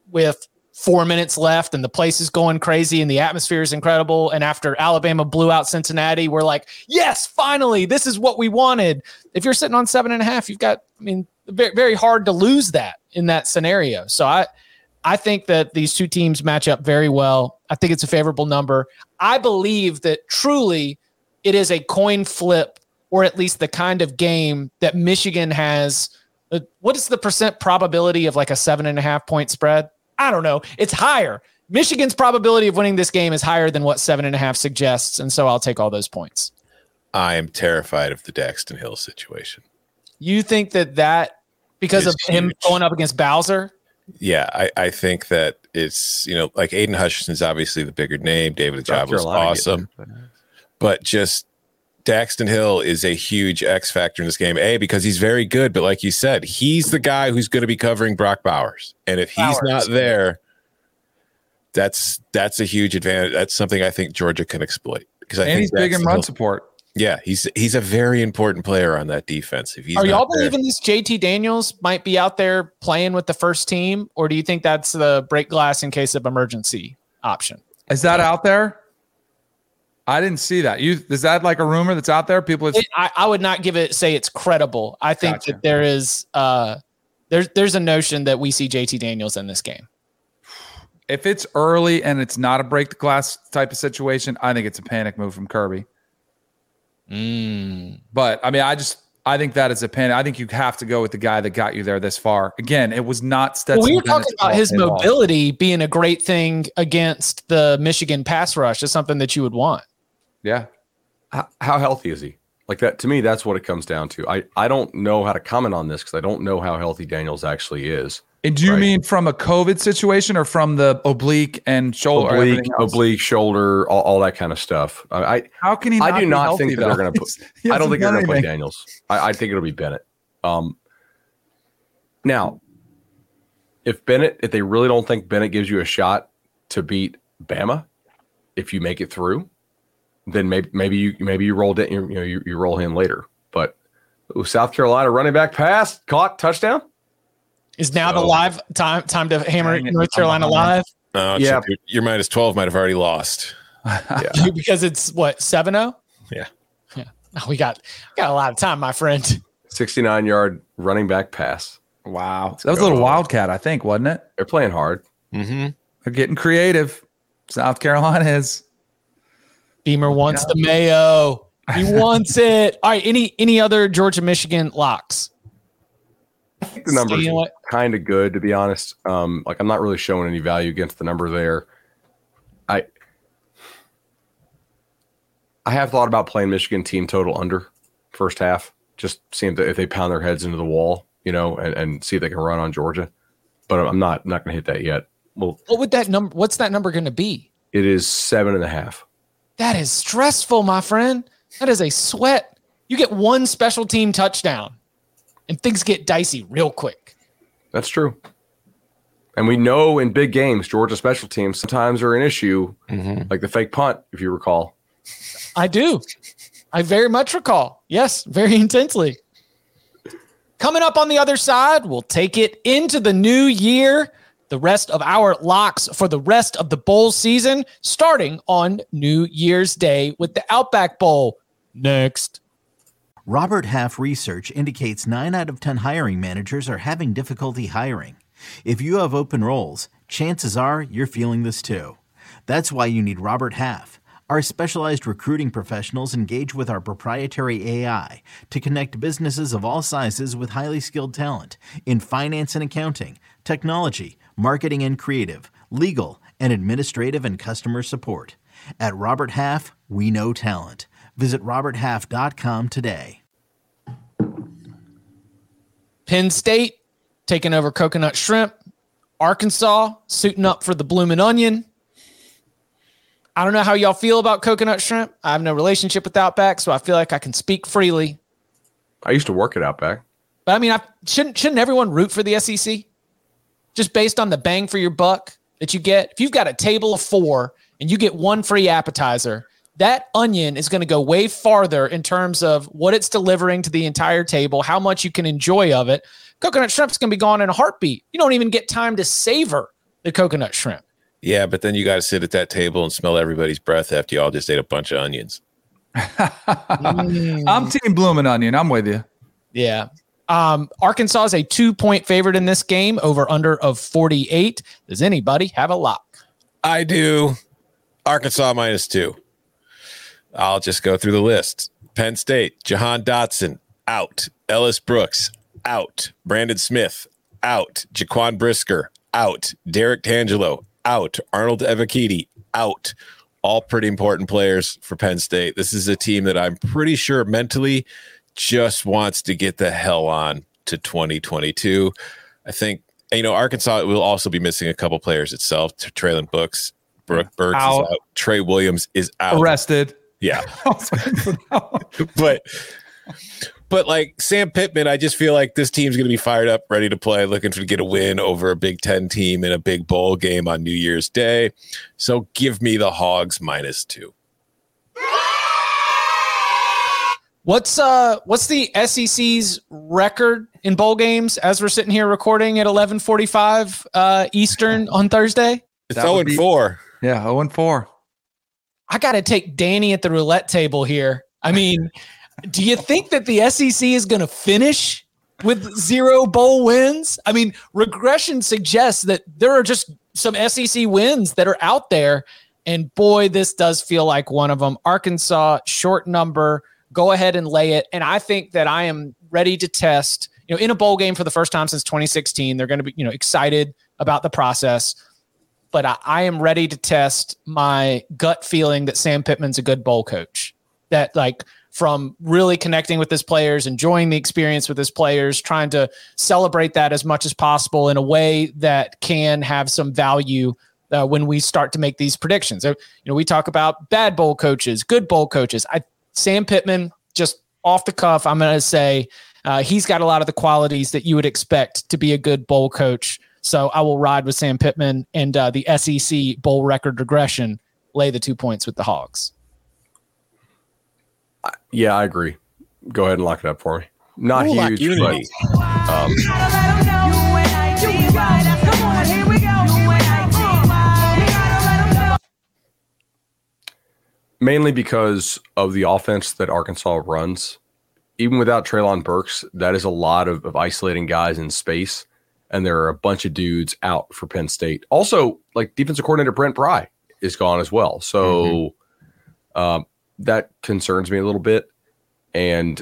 with four minutes left and the place is going crazy and the atmosphere is incredible. And after Alabama blew out Cincinnati, we're like, yes, finally, this is what we wanted. If you're sitting on seven and a half, you've got, I mean, very, very hard to lose that in that scenario. So I, I think that these two teams match up very well. I think it's a favorable number. I believe that truly it is a coin flip or at least the kind of game that Michigan has. Uh, what is the percent probability of like a seven and a half point spread? I don't know. It's higher. Michigan's probability of winning this game is higher than what seven and a half suggests. And so I'll take all those points. I am terrified of the Daxton Hill situation. You think that that because It's of him going up against Bowers? Yeah, I, I think that it's, you know, like Aidan Hutchinson's obviously the bigger name. David South Ajay was awesome. but just Daxton Hill is a huge X factor in this game. A because he's very good, but like you said, he's the guy who's going to be covering Brock Bowers, and if he's Bowers. not there, that's that's a huge advantage. That's something I think Georgia can exploit because I and think he's big in run Hill- support. Yeah, he's he's a very important player on that defense. If he's Are y'all there- believing this JT Daniels might be out there playing with the first team, or do you think that's the break glass in case of emergency option? Is that out there? I didn't see that. You is that like a rumor that's out there? People, have, It, I, I would not give it say it's credible. I think Gotcha. that there is uh there's there's a notion that we see JT Daniels in this game. if it's early and it's not a break the glass type of situation, I think it's a panic move from Kirby. But I mean, I just I think that is a panic. I think you have to go with the guy that got you there this far. Again, it was not Stetson. Well, we were talking about his all. mobility being a great thing against the Michigan pass rush is something that you would want. Yeah, how, how healthy is he? Like that to me, that's what it comes down to. I, I don't know how to comment on this because I don't know how healthy Daniels actually is. and do you Right. mean from a COVID situation or from the oblique and shoulder? Oblique, oblique, shoulder, all, all that kind of stuff. I, I, How can he? I do be not think that they're going to put. *laughs* I don't think they're going to play. Daniels. I, I think it'll be Bennett. Um, now, if Bennett, if they really don't think Bennett gives you a shot to beat Bama, if you make it through, then maybe maybe you maybe you roll it, you know you, you roll him later. But ooh, South Carolina running back pass caught touchdown. Is now the live time time to hammer it, North Carolina live Oh, Yeah. Chip, your, your minus twelve might have already lost. *laughs* because it's what seven zero. Yeah. Yeah, Oh, we got got a lot of time, my friend. 69 yard running back pass. Wow, that was a little go. wildcat, I think, wasn't it? They're playing hard. Mm-hmm. They're getting creative. South Carolina is. Beamer wants the mayo. He *laughs* wants it. All right. Any any other Georgia Michigan locks? I think the numbers know kind of good to be honest. Um, like I'm not really showing any value against the number there. I I have thought about playing Michigan team total under first half, just seeing if they, if they pound their heads into the wall, you know, and, and see if they can run on Georgia. But I'm not not going to hit that yet. Well, What would that number? What's that number going to be? it is seven and a half. That is stressful, my friend. That is a sweat. You get one special team touchdown, and things get dicey real quick. That's true. And we know in big games, Georgia special teams sometimes are an issue, mm-hmm. like the fake punt, if you recall. I do. I very much recall. Yes, very intensely. Coming up on the other side, we'll take it into the new year. The rest of our locks for the rest of the bowl season, starting on New Year's Day with the Outback Bowl. Next. Robert Half research indicates 9 out of 10 hiring managers are having difficulty hiring. If you have open roles, chances are you're feeling this too. That's why you need Robert Half. Our specialized recruiting professionals engage with our proprietary AI to connect businesses of all sizes with highly skilled talent in finance and accounting, technology, marketing and creative, legal, and administrative and customer support. At Robert Half, we know talent. Visit RobertHalf.com today. Penn State taking over coconut shrimp. Arkansas suiting up for the bloomin' onion. I don't know how y'all feel about coconut shrimp. I have no relationship with Outback, so I feel like I can speak freely. I used to work at Outback. But I mean, I shouldn't shouldn't everyone root for the SEC? Just based on the bang for your buck that you get. If you've got a table of four and you get one free appetizer, that onion is going to go way farther in terms of what it's delivering to the entire table, how much you can enjoy of it. Coconut shrimp's going to be gone in a heartbeat. You don't even get time to savor the coconut shrimp. Yeah, but then you got to sit at that table and smell everybody's breath after you all just ate a bunch of onions. *laughs* I'm Team blooming Onion. I'm with you. Yeah. Um, Arkansas is a two point favorite in this game, over under of 48. Does anybody have a lock? I do. Arkansas minus two. I'll just go through the list. Penn State, Jahan Dotson, out. Ellis Brooks, out. Brandon Smith, out. Jaquan Brisker, out. Derrick Tangelo, out. Arnold Ebiketie, out. All pretty important players for Penn State. This is a team that I'm pretty sure mentally just wants to get the hell on to 2022. I think you know Arkansas will also be missing a couple players itself. Treylon Burks, Brooke Burks out. is out. Trey Williams is out. Arrested. Yeah. *laughs* *laughs* but but like Sam Pittman, I just feel like this team's going to be fired up, ready to play, looking to get a win over a Big Ten team in a big bowl game on New Year's Day. So give me the Hogs minus two. What's uh what's the SEC's record in bowl games as we're sitting here recording at 11:45 uh Eastern on Thursday? It's 0 and 4. Yeah, 0 and 4. I got to take Danny at the roulette table here. I mean, *laughs* do you think that the SEC is going to finish with zero bowl wins? I mean, regression suggests that there are just some SEC wins that are out there. And boy, this does feel like one of them. Arkansas, short number, go ahead and lay it. And I think that I am ready to test, you know, in a bowl game for the first time since 2016. They're going to be, you know, excited about the process but I, I, am ready to test my gut feeling that Sam Pittman's a good bowl coach. That like from really connecting with his players, enjoying the experience with his players, trying to celebrate that as much as possible in a way that can have some value uh, when we start to make these predictions. So, you know, we talk about bad bowl coaches, good bowl coaches. I Sam Pittman, just off the cuff, I'm going to say uh, he's got a lot of the qualities that you would expect to be a good bowl coach. So I will ride with Sam Pittman and uh, the SEC bowl record regression. Lay the two points with the Hogs. Yeah, I agree. Go ahead and lock it up for me. Not Ooh, huge, but um, mainly because of the offense that Arkansas runs. Even without Treylon Burks, that is a lot of, of isolating guys in space and there are a bunch of dudes out for Penn State. Also, like defensive coordinator Brent Pry is gone as well, so mm-hmm. um, that concerns me a little bit. And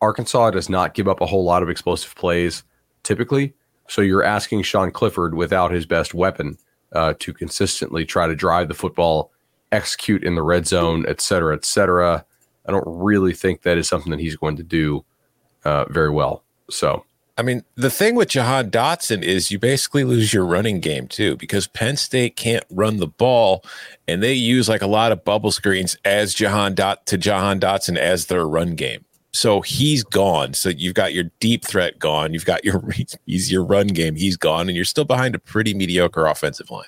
Arkansas does not give up a whole lot of explosive plays typically, so you're asking Sean Clifford without his best weapon uh, to consistently try to drive the football, execute in the red zone, et cetera, et cetera. I don't really think that is something that he's going to do uh, very well. So I mean, the thing with Jahan Dotson is you basically lose your running game too because Penn State can't run the ball and they use like a lot of bubble screens as Jahan Dot to Jahan Dotson as their run game. So he's gone. So you've got your deep threat gone. You've got your *laughs* he's your run game. He's gone, and you're still behind a pretty mediocre offensive line.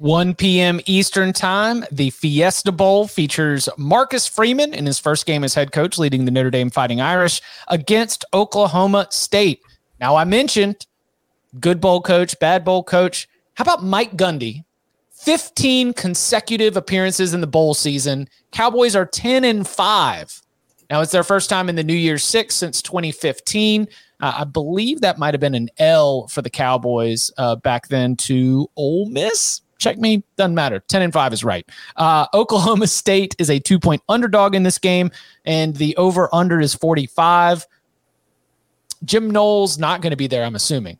1 p.m. Eastern Time. The Fiesta Bowl features Marcus Freeman in his first game as head coach, leading the Notre Dame Fighting Irish against Oklahoma State. Now, I mentioned good bowl coach, bad bowl coach. How about Mike Gundy? 15 consecutive appearances in the bowl season. Cowboys are 10 and 5. Now, it's their first time in the New Year's Six since 2015. Uh, I believe that might have been an L for the Cowboys uh, back then to Ole Miss check me. Doesn't matter. 10 and 5 is right. Uh, Oklahoma *laughs* State is a two point underdog in this game, and the over under is 45. Jim Knowles not going to be there, I'm assuming,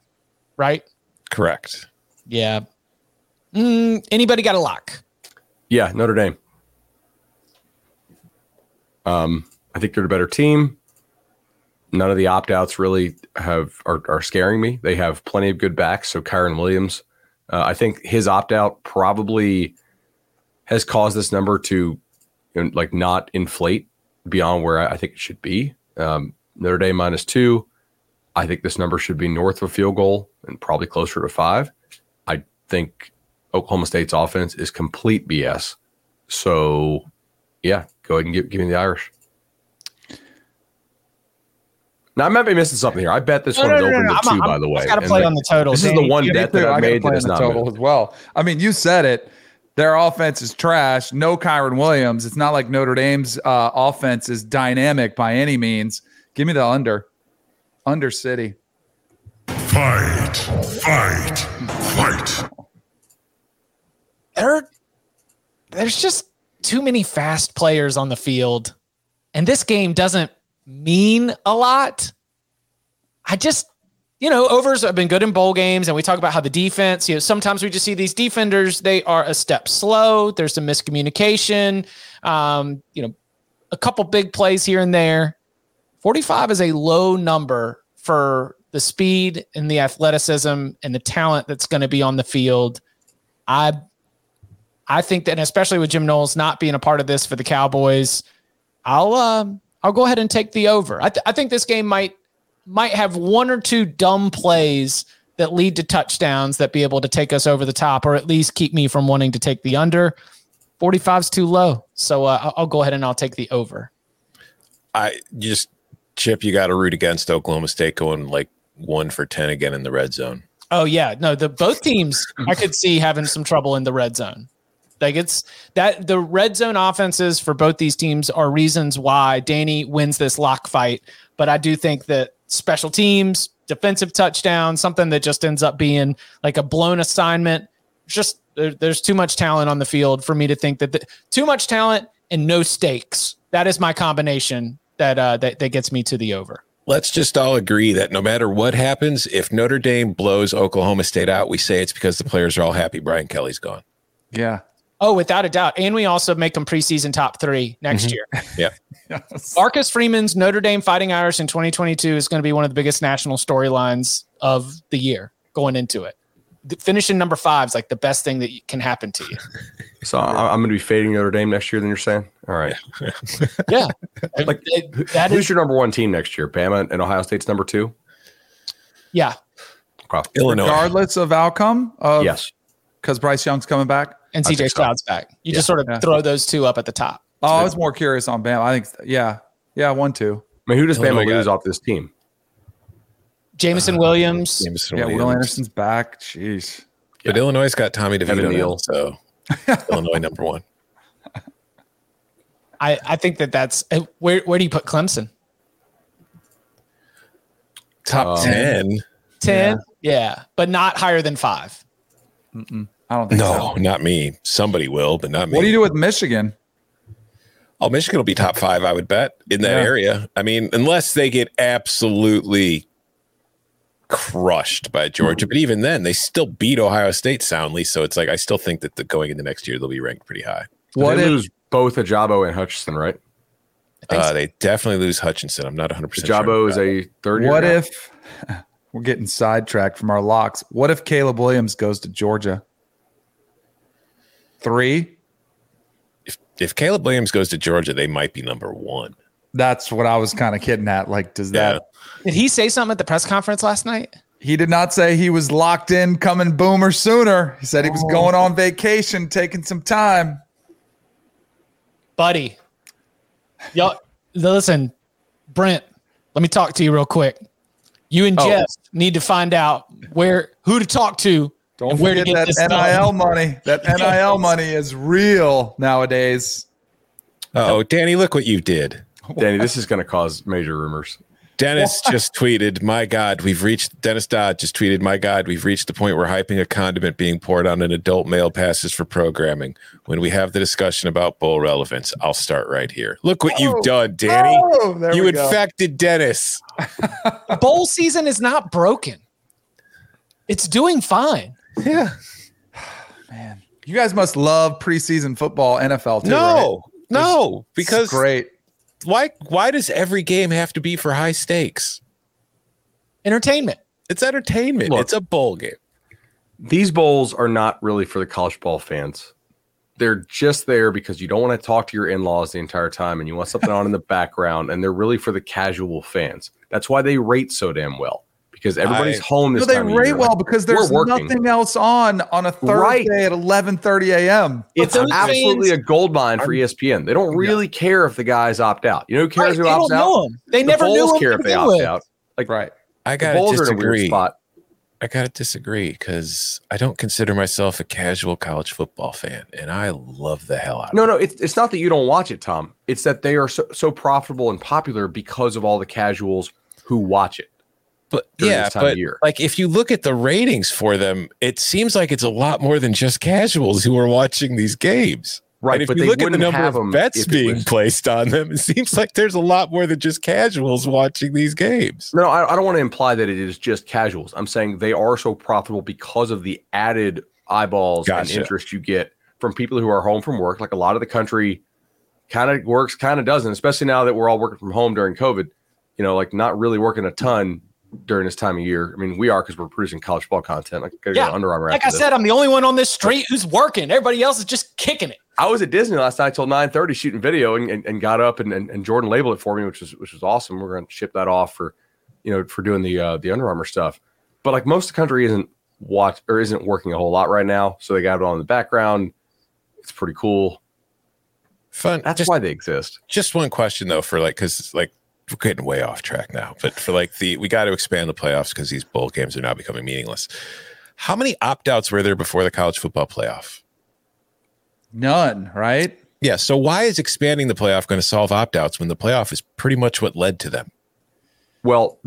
right? Correct. Yeah. Mm, anybody got a lock? Yeah, Notre Dame. Um, I think they're a better team. None of the opt outs really have are, are scaring me. They have plenty of good backs. So Kyren Williams uh, I think his opt out probably has caused this number to you know, like not inflate beyond where I think it should be. Um, Notre Dame minus two. I think this number should be north of a field goal and probably closer to five. I think Oklahoma State's offense is complete BS. So, yeah, go ahead and give, give me the Irish. Now I might be missing something here. I bet this no, one no, is no, open to 2 I'm, by the way. I got to play on the total. This is the one bet that I made that is not total as well. I mean, you said it. Their offense is trash. No Kyren Williams. It's not like Notre Dame's uh, offense is dynamic by any means. Give me the under. Under City. Fight, fight, fight. There, there's just too many fast players on the field and this game doesn't mean a lot. I just, you know, overs have been good in bowl games, and we talk about how the defense, you know, sometimes we just see these defenders, they are a step slow. There's some miscommunication, um, you know, a couple big plays here and there. 45 is a low number for the speed and the athleticism and the talent that's going to be on the field. I I think that, and especially with Jim Knowles not being a part of this for the Cowboys, I'll um, I'll go ahead and take the over. I, th- I think this game might might have one or two dumb plays that lead to touchdowns that be able to take us over the top, or at least keep me from wanting to take the under. 45 is too low, so uh, I'll go ahead and I'll take the over. I just Chip, you got to root against Oklahoma State going like one for ten again in the red zone. Oh yeah, no, the both teams I could see having some trouble in the red zone. Like it's that the red zone offenses for both these teams are reasons why Danny wins this lock fight. But I do think that special teams, defensive touchdown, something that just ends up being like a blown assignment. Just there, there's too much talent on the field for me to think that the, too much talent and no stakes. That is my combination that uh, that that gets me to the over. Let's just all agree that no matter what happens, if Notre Dame blows Oklahoma State out, we say it's because the players are all happy Brian Kelly's gone. Yeah. Oh, without a doubt. And we also make them preseason top three next Mhm. year. *laughs* Yeah. Yes. Marcus Freeman's Notre Dame Fighting Irish in 2022 is going to be one of the biggest national storylines of the year going into it. The- finishing number five is like the best thing that can happen to you. *laughs* So I- I'm going to be fading Notre Dame next year. Then you're saying, all right. Yeah. *laughs* Like, It- that Who's is, your number one team next year? Bama and Ohio State's number two. yeah. Okay. Illinois. Regardless of outcome of Yes. because Bryce Young's coming back. And I CJ think. Stroud's back. You just sort of Yeah. throw those two up at the top. Oh, I was more curious on Bam. I think yeah. Yeah, one two. I mean, who does Illinois Bama lose off this team? Jameson Williams. Jameson Yeah, Will Anderson's back. Jeez. But Illinois got Tommy Kevin DeVito, Neal. so *laughs* Illinois number one. I, I think that that's uh, where, where do you put Clemson? Top Um, ten? 10? Yeah. but not higher than five. I don't think No, so. not me. Somebody will, but not me. What do you do with Michigan? Oh, Michigan will be top five, I would bet, in that Yeah. area. I mean, unless they get absolutely crushed by Georgia. But even then, they still beat Ohio State soundly. So it's like I still think that the, going into next year they'll be ranked pretty high. What they if lose both Ojabo and Hutchinson, right? think Uh, so. they definitely lose Hutchinson. I'm not 100 percent sure. Ojabo about is a third what guy? if *laughs* we're getting sidetracked from our locks? What if Caleb Williams goes to Georgia? Three? if if Caleb Williams goes to Georgia, they might be number one. That's what I was kind of kidding at. Like, does Yeah. that Did he say something at the press conference last night? he did not say he was locked in coming boomer sooner. He said he Oh. was going on vacation, taking some time. buddy. Y'all, *laughs* listen, Brent. Let me talk to you real quick. You and Oh. Jeff need to find out where who to talk to. Don't and where forget that NIL done. money. That *laughs* NIL money is real nowadays. Oh, Danny, look what you did. Danny, this is going to cause major rumors. Dennis just tweeted, "My God, we've reached." Dennis Dodd just tweeted, "My God, we've reached the point where hyping a condiment being poured on an adult male passes for programming. When we have the discussion about bowl relevance, I'll start right here. Look what you've oh. done, Danny. Oh, you we go. infected Dennis. *laughs* Bowl season is not broken. It's doing fine. *sighs* Yeah. *sighs* Man, you guys must love preseason football, NFL too. No, no, right? because It's great. why? Why does every game have to be for high stakes? Entertainment. It's entertainment. Look. it's a bowl game. These bowls are not really for the college ball fans. They're just there because you don't want to talk to your in-laws the entire time and you want something on in the *laughs* background and they're really for the casual fans. That's why they rate so damn well because everybody's I- home this No, they time of rate year. well because there's We're working. nothing else on on a Thursday Right. at 11:30 a.m. It's absolutely fans- a gold mine for ESPN. They don't really care if the guys opt out. You know who cares Right, who they opts don't out? know 'em. They The never knew care if they opt with. out. Like Right. I gotta Bulls are in a weird disagree. spot. I gotta disagree because I don't consider myself a casual college football fan, and I love the hell out. of No, no, it's it's not that you don't watch it, Tom. It's that they are so, so profitable and popular because of all the casuals who watch it. But yeah, this time of but year. like if you look at the ratings for them, it seems like it's a lot more than just casuals who are watching these games. Right, and if but you look at the number of bets being was- placed on them, it seems like there's a lot more than just casuals watching these games. No, I, I don't want to imply that it is just casuals. I'm saying they are so profitable because of the added eyeballs Gotcha. and interest you get from people who are home from work. Like a lot of the country kind of works, kind of doesn't, especially now that we're all working from home during COVID. You know, like not really working a ton during this time of year. I mean, we are because we're producing college football content. Like, Yeah, Under Armour Like I this. said, I'm the only one on this street who's working. Everybody else is just kicking it. I was at Disney last night till 9:30 shooting video and, and, and got up and, and, and Jordan labeled it for me, which was which was awesome. We're going to ship that off for you know for doing the uh, the Under Armour stuff. But like most of the country isn't watch or isn't working a whole lot right now, so they got it on in the background. It's pretty cool. Fun. That's just, why they exist. just one question though, for like, because like we're getting way off track now, but for like the we got to expand the playoffs because these bowl games are now becoming meaningless. How many opt outs were there before the college football playoff? None, right? Yeah. So why is expanding the playoff going to solve opt outs when the playoff is pretty much what led to them? Well,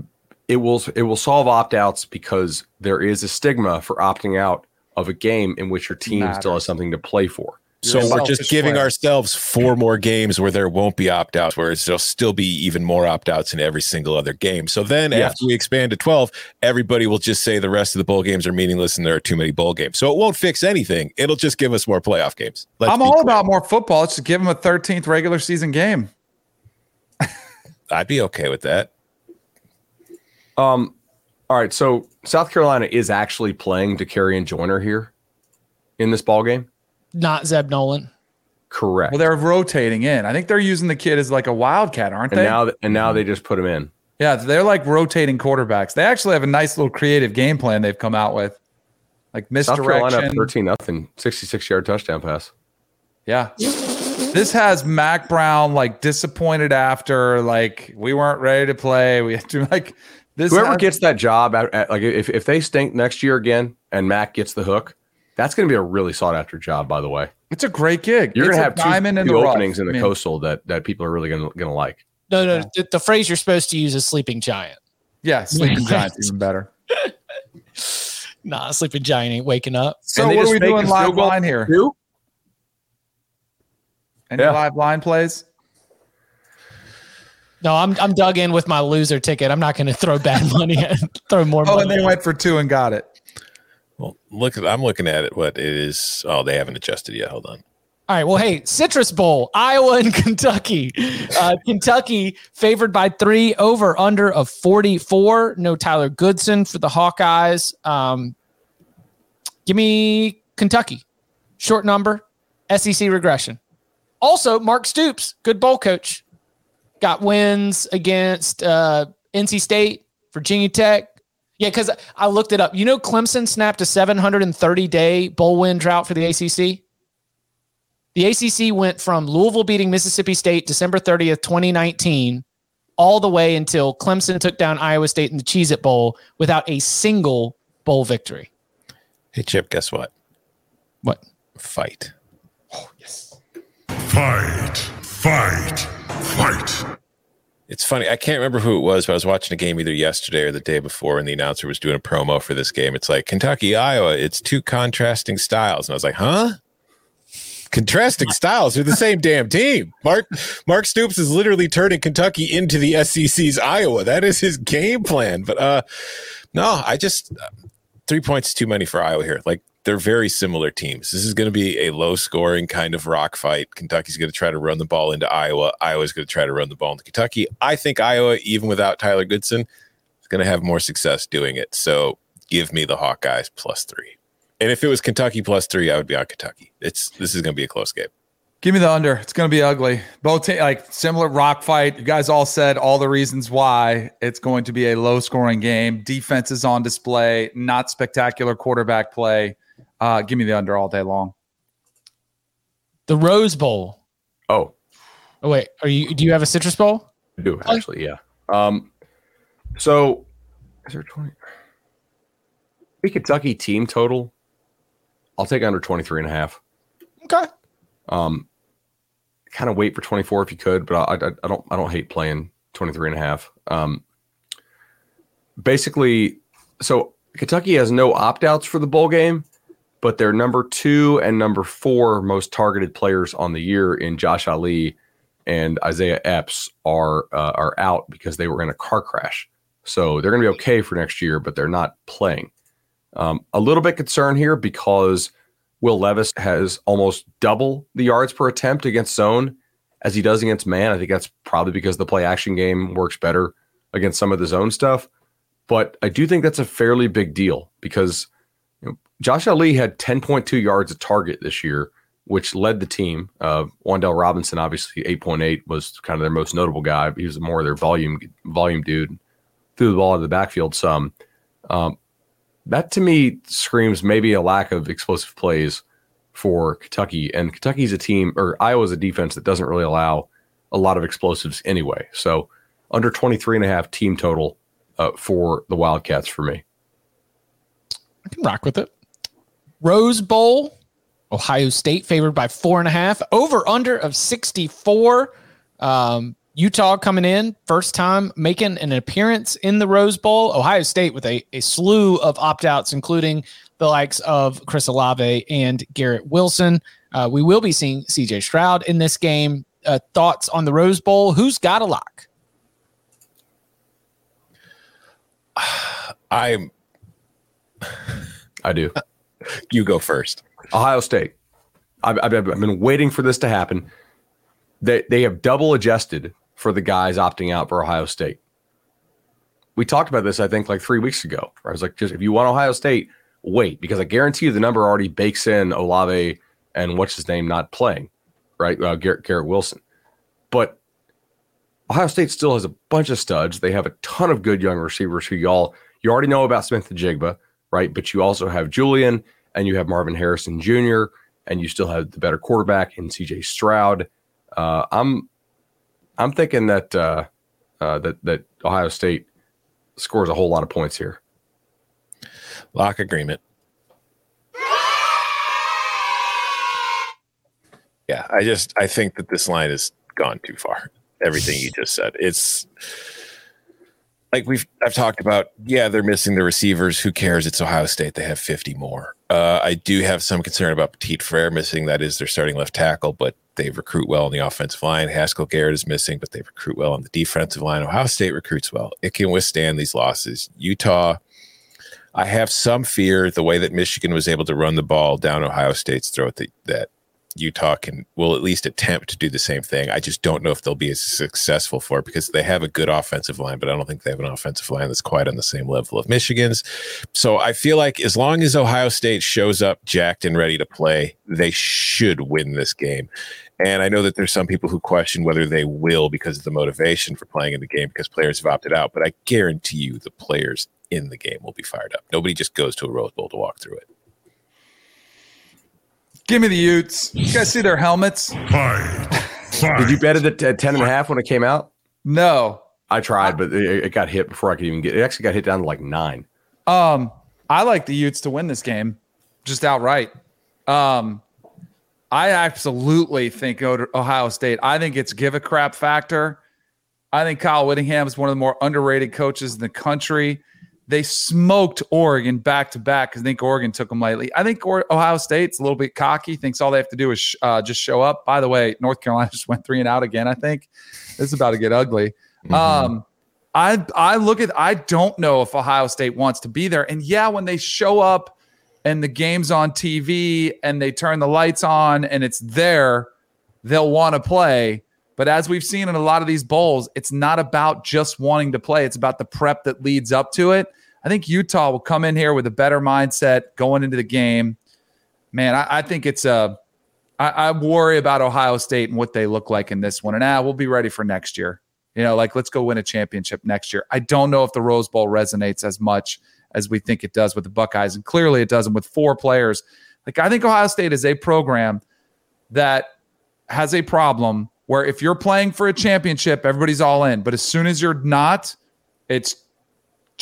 it will it will solve opt outs because there is a stigma for opting out of a game in which your team still has something to play for. So You're we're just selfish giving player. ourselves four more games where there won't be opt outs, where there'll still be even more opt outs in every single other game. So then Yes. after we expand to 12, everybody will just say the rest of the bowl games are meaningless and there are too many bowl games. So it won't fix anything. It'll just give us more playoff games. Let's I'm all clear. about more football. Let's just give them a 13th regular season game. I'd be okay with that. Um, all right. So South Carolina is actually playing DeCarry Joyner here in this ball game. Not Zeb Noland. Correct. Well, they're rotating in. I think they're using the kid as like a wildcat, aren't and they? now, and now they just put him in. yeah, they're like rotating quarterbacks. They actually have a nice little creative game plan they've come out with, like South Carolina misdirection. up thirteen nothing, sixty six yard touchdown pass. Yeah. This has Mack Brown like disappointed after like we weren't ready to play. We had to like this. Whoever has- gets that job, at, at- like if if they stink next year again, and Mac gets the hook, that's going to be a really sought after job. By the way, it's a great gig. you're going to a have two, diamond in two the rough. openings in the I mean, coastal that that people are really going to going to like. No, no, the, the phrase you're supposed to use is sleeping giant. Yeah, sleeping giants even better. *laughs* Nah, sleeping giant ain't waking up. So what are we doing live line here? Two? Any Yeah. live line plays? No, I'm I'm dug in with my loser ticket. I'm not going to throw bad *laughs* money and throw more Oh, money. and they went for two and got it. Well, look, I'm looking at it. What it is. Oh, they haven't adjusted yet. Hold on. All right. Well, hey, Citrus Bowl, Iowa and *laughs* Kentucky. Uh, Kentucky favored by three over under of 44. No Tyler Goodson for the Hawkeyes. Um, give me Kentucky. Short number, SEC regression. Also, Mark Stoops, good bowl coach. Got wins against uh, NC State, Virginia Tech. Yeah, because I looked it up. You know, Clemson snapped a 730 day bowl win drought for the ACC. The ACC went from Louisville beating Mississippi State December 30th, 2019, all the way until Clemson took down Iowa State in the Cheez It Bowl without a single bowl victory. Hey, Chip, guess what? What? Fight. Oh, yes. Fight, fight, fight. It's funny. I can't remember who it was, but I was watching a game either yesterday or the day before, and the announcer was doing a promo for this game. It's like Kentucky, Iowa. It's two contrasting styles, and I was like, huh? Contrasting styles are the same damn team. Mark Mark Stoops is literally turning Kentucky into the SEC's Iowa. That is his game plan. But uh, no, I just uh, three points too many for Iowa here. Like they're very similar teams. This is going to be a low scoring kind of rock fight. Kentucky's going to try to run the ball into Iowa. Iowa's going to try to run the ball into Kentucky. I think Iowa, even without Tyler Goodson, is going to have more success doing it. So give me the Hawkeyes plus three. And if it was Kentucky plus three, I would be on Kentucky. It's this is going to be a close game. Give me the under. It's going to be ugly. Both like similar rock fight. You guys all said all the reasons why it's going to be a low scoring game. Defense is on display. Not spectacular quarterback play. Uh, give me the under all day long. The Rose Bowl. Oh, Oh, wait. Are you? Do you have a Citrus Bowl? I do actually, yeah. Um, so is there twenty? The Kentucky team total. I'll take under 23 and a half. Okay. Um, kind of wait for 24 if you could, but I, I, I don't I don't hate playing 23 and a half. Um, basically, so Kentucky has no opt outs for the bowl game, but their number two and number four most targeted players on the year in Josh Ali and Isaiah Epps are uh, are out because they were in a car crash. So they're going to be okay for next year, but they're not playing. Um, a little bit concerned here because Will Levis has almost double the yards per attempt against zone as he does against man. I think that's probably because the play action game works better against some of the zone stuff. But I do think that's a fairly big deal because you know, Josh Ali had 10.2 yards a target this year, which led the team. Uh, Wan'Dale Robinson, obviously 8.8, was kind of their most notable guy. He was more of their volume volume dude. Threw the ball into the backfield some. Um, that to me screams maybe a lack of explosive plays for Kentucky. And Kentucky's a team, or Iowa's a defense that doesn't really allow a lot of explosives anyway. So under 23 and a half team total uh, for the Wildcats for me. I can rock with it. Rose Bowl, Ohio State favored by four and a half, over under of 64. Um, Utah coming in, first time making an appearance in the Rose Bowl. Ohio State with a, a slew of opt outs, including the likes of Chris Olave and Garrett Wilson. Uh, we will be seeing CJ Stroud in this game. Uh, thoughts on the Rose Bowl? Who's got a lock? *sighs* I'm. I do. You go first. Ohio State. I've, I've, I've been waiting for this to happen. They, they have double adjusted for the guys opting out for Ohio State. We talked about this, I think, like three weeks ago. I was like, just if you want Ohio State, wait, because I guarantee you the number already bakes in Olave and what's his name not playing, right? Uh, Garrett, Garrett Wilson. But Ohio State still has a bunch of studs. They have a ton of good young receivers who y'all you already know about Smith-Njigba, right? But you also have Julian and you have Marvin Harrison Jr. and you still have the better quarterback in CJ Stroud. Uh, I'm I'm thinking that uh, uh, that that Ohio State scores a whole lot of points here. Lock agreement. Yeah, I just I think that this line has gone too far. Everything you just said. It's like we've I've talked about. Yeah, they're missing the receivers. Who cares? It's Ohio State. They have 50 more. Uh, I do have some concern about Petit Frere missing. That is their starting left tackle, but they recruit well on the offensive line. Haskell Garrett is missing, but they recruit well on the defensive line. Ohio State recruits well. It can withstand these losses. Utah, I have some fear the way that Michigan was able to run the ball down Ohio State's throat that, that Utah can will at least attempt to do the same thing. I just don't know if they'll be as successful for it because they have a good offensive line, but I don't think they have an offensive line that's quite on the same level of Michigan's. So I feel like as long as Ohio State shows up jacked and ready to play, they should win this game. And I know that there's some people who question whether they will because of the motivation for playing in the game because players have opted out. But I guarantee you the players in the game will be fired up. Nobody just goes to a Rose Bowl to walk through it. Give me the Utes. You guys see their helmets? Fight. Fight. Did you bet it at 10 and a half when it came out? No. I tried, but it, it got hit before I could even get it. Actually got hit down to like nine. Um, I like the Utes to win this game, just outright. Um, I absolutely think Ohio State. I think it's give a crap factor. I think Kyle Whittingham is one of the more underrated coaches in the country. They smoked Oregon back to back because I think Oregon took them lightly. I think Ohio State's a little bit cocky. Thinks all they have to do is uh, just show up. By the way, North Carolina *laughs* just went three and out again. I think this is about to get ugly. Mm-hmm. Um, I I look at I don't know if Ohio State wants to be there. And yeah, when they show up and the game's on TV and they turn the lights on and it's there, they'll want to play. But as we've seen in a lot of these bowls, it's not about just wanting to play. It's about the prep that leads up to it. I think Utah will come in here with a better mindset going into the game. Man, I, I think it's a. I, I worry about Ohio State and what they look like in this one. And ah, we'll be ready for next year. You know, like let's go win a championship next year. I don't know if the Rose Bowl resonates as much as we think it does with the Buckeyes, and clearly it doesn't with four players. Like I think Ohio State is a program that has a problem where if you're playing for a championship, everybody's all in. But as soon as you're not, it's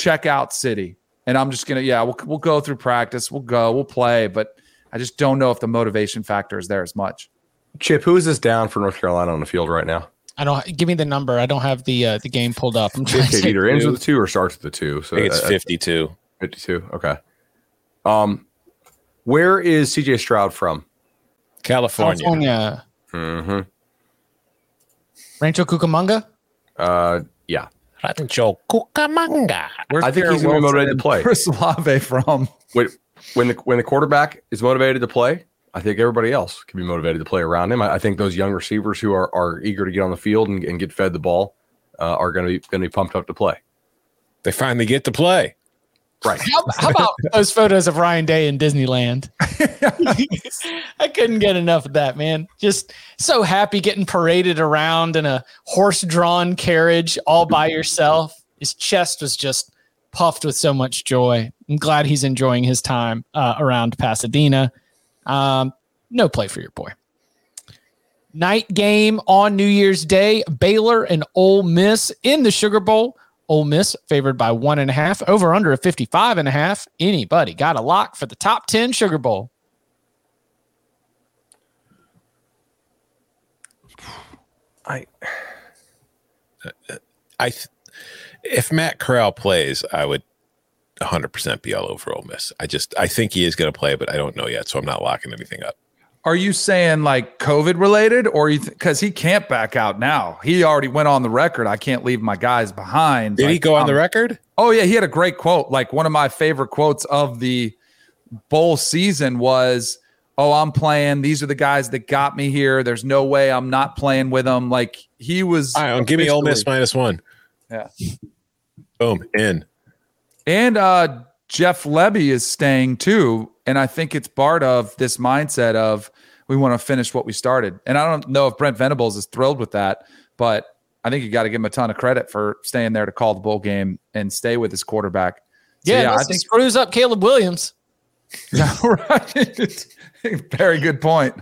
check out city. And I'm just gonna, yeah, we'll we'll go through practice, we'll go, we'll play, but I just don't know if the motivation factor is there as much. Chip, who is this down for North Carolina on the field right now? I don't give me the number. I don't have the uh, the game pulled up. I'm trying it either *laughs* ends with a two or starts with a two. So I think it's 52. 52. Okay. Um, Where is CJ Stroud from? California. California. Mm-hmm. Rancho Cucamonga. Uh, yeah. Rancho Cucamonga. Where's I think Garrett he's gonna be motivated to play. Chris Olave from? When, when the when the quarterback is motivated to play, I think everybody else can be motivated to play around him. I, I think those young receivers who are, are eager to get on the field and, and get fed the ball uh, are going to be going to be pumped up to play. They finally get to play. Right. How, how about *laughs* those photos of Ryan Day in Disneyland? *laughs* I couldn't get enough of that, man. Just so happy getting paraded around in a horse drawn carriage all by yourself. His chest was just puffed with so much joy. I'm glad he's enjoying his time uh, around Pasadena. Um, no play for your boy. Night game on New Year's Day Baylor and Ole Miss in the Sugar Bowl. Ole Miss favored by one and a half, over under a 55 and a half. Anybody got a lock for the top 10 Sugar Bowl? I I, if Matt Corral plays, I would 100% be all over Ole Miss. I just, I think he is going to play, but I don't know yet, so I'm not locking anything up. Are you saying like COVID related, or you because he can't back out now? He already went on the record. I can't leave my guys behind. Did he Like, go on the record? Oh yeah, he had a great quote. Like one of my favorite quotes of the bowl season was, "Oh, I'm playing. These are the guys that got me here. There's no way I'm not playing with them." Like he was. All right, give me Ole Miss minus one. Yeah. Boom, in. And uh, Jeff Lebby is staying too. And I think it's part of this mindset of we want to finish what we started. And I don't know if Brent Venables is thrilled with that, but I think you got to give him a ton of credit for staying there to call the bowl game and stay with his quarterback. So, Yeah, I I think screws up Caleb Williams. *laughs* yeah, right. *laughs* Very good point.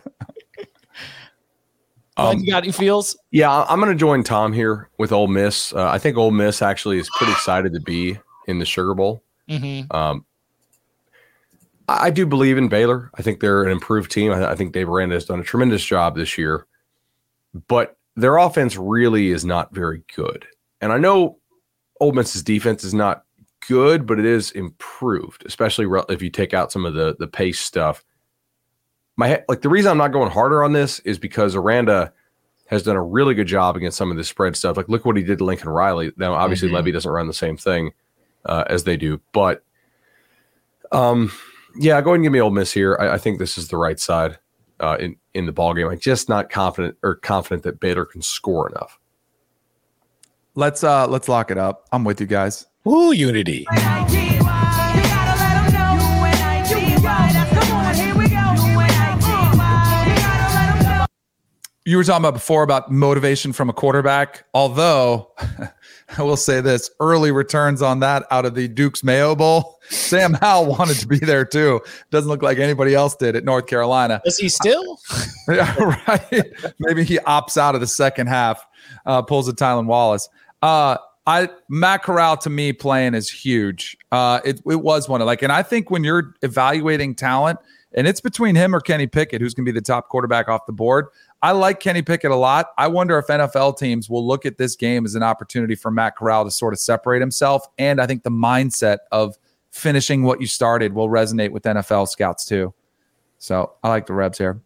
like you got any feels? yeah, I- I'm going to join Tom here with Ole Miss. Uh, I think Ole Miss actually is pretty excited to be in the Sugar Bowl. Mm-hmm. Um, I I do believe in Baylor. I think they're an improved team. I, I think Dave Aranda has done a tremendous job this year, but their offense really is not very good. And I know Ole Miss's defense is not good, but it is improved, especially if you take out some of the the pace stuff. My like the reason I'm not going harder on this is because Aranda has done a really good job against some of the spread stuff. Like look what he did to Lincoln Riley. Now obviously Mhm. Lebby doesn't run the same thing uh, as they do, but um, yeah, go ahead and give me Ole Miss here. I, I think this is the right side uh, in in the ball game. I'm just not confident or confident that Baylor can score enough. Let's uh let's lock it up. I'm with you guys. Woo, unity. You were talking about before about motivation from a quarterback. Although *laughs* I will say this early returns on that out of the Duke's Mayo Bowl. *laughs* Sam Howell wanted to be there too. Doesn't look like anybody else did at North Carolina. Is he still? *laughs* Yeah, right. Maybe he opts out of the second half, uh, pulls a Tylan Wallace. Uh, I Matt Corral to me playing is huge. Uh, it it was one of like, and I think when you're evaluating talent, and it's between him or Kenny Pickett, who's going to be the top quarterback off the board. I like Kenny Pickett a lot. I wonder if NFL teams will look at this game as an opportunity for Matt Corral to sort of separate himself. And I think the mindset of finishing what you started will resonate with NFL scouts too. So I like the Rebs here.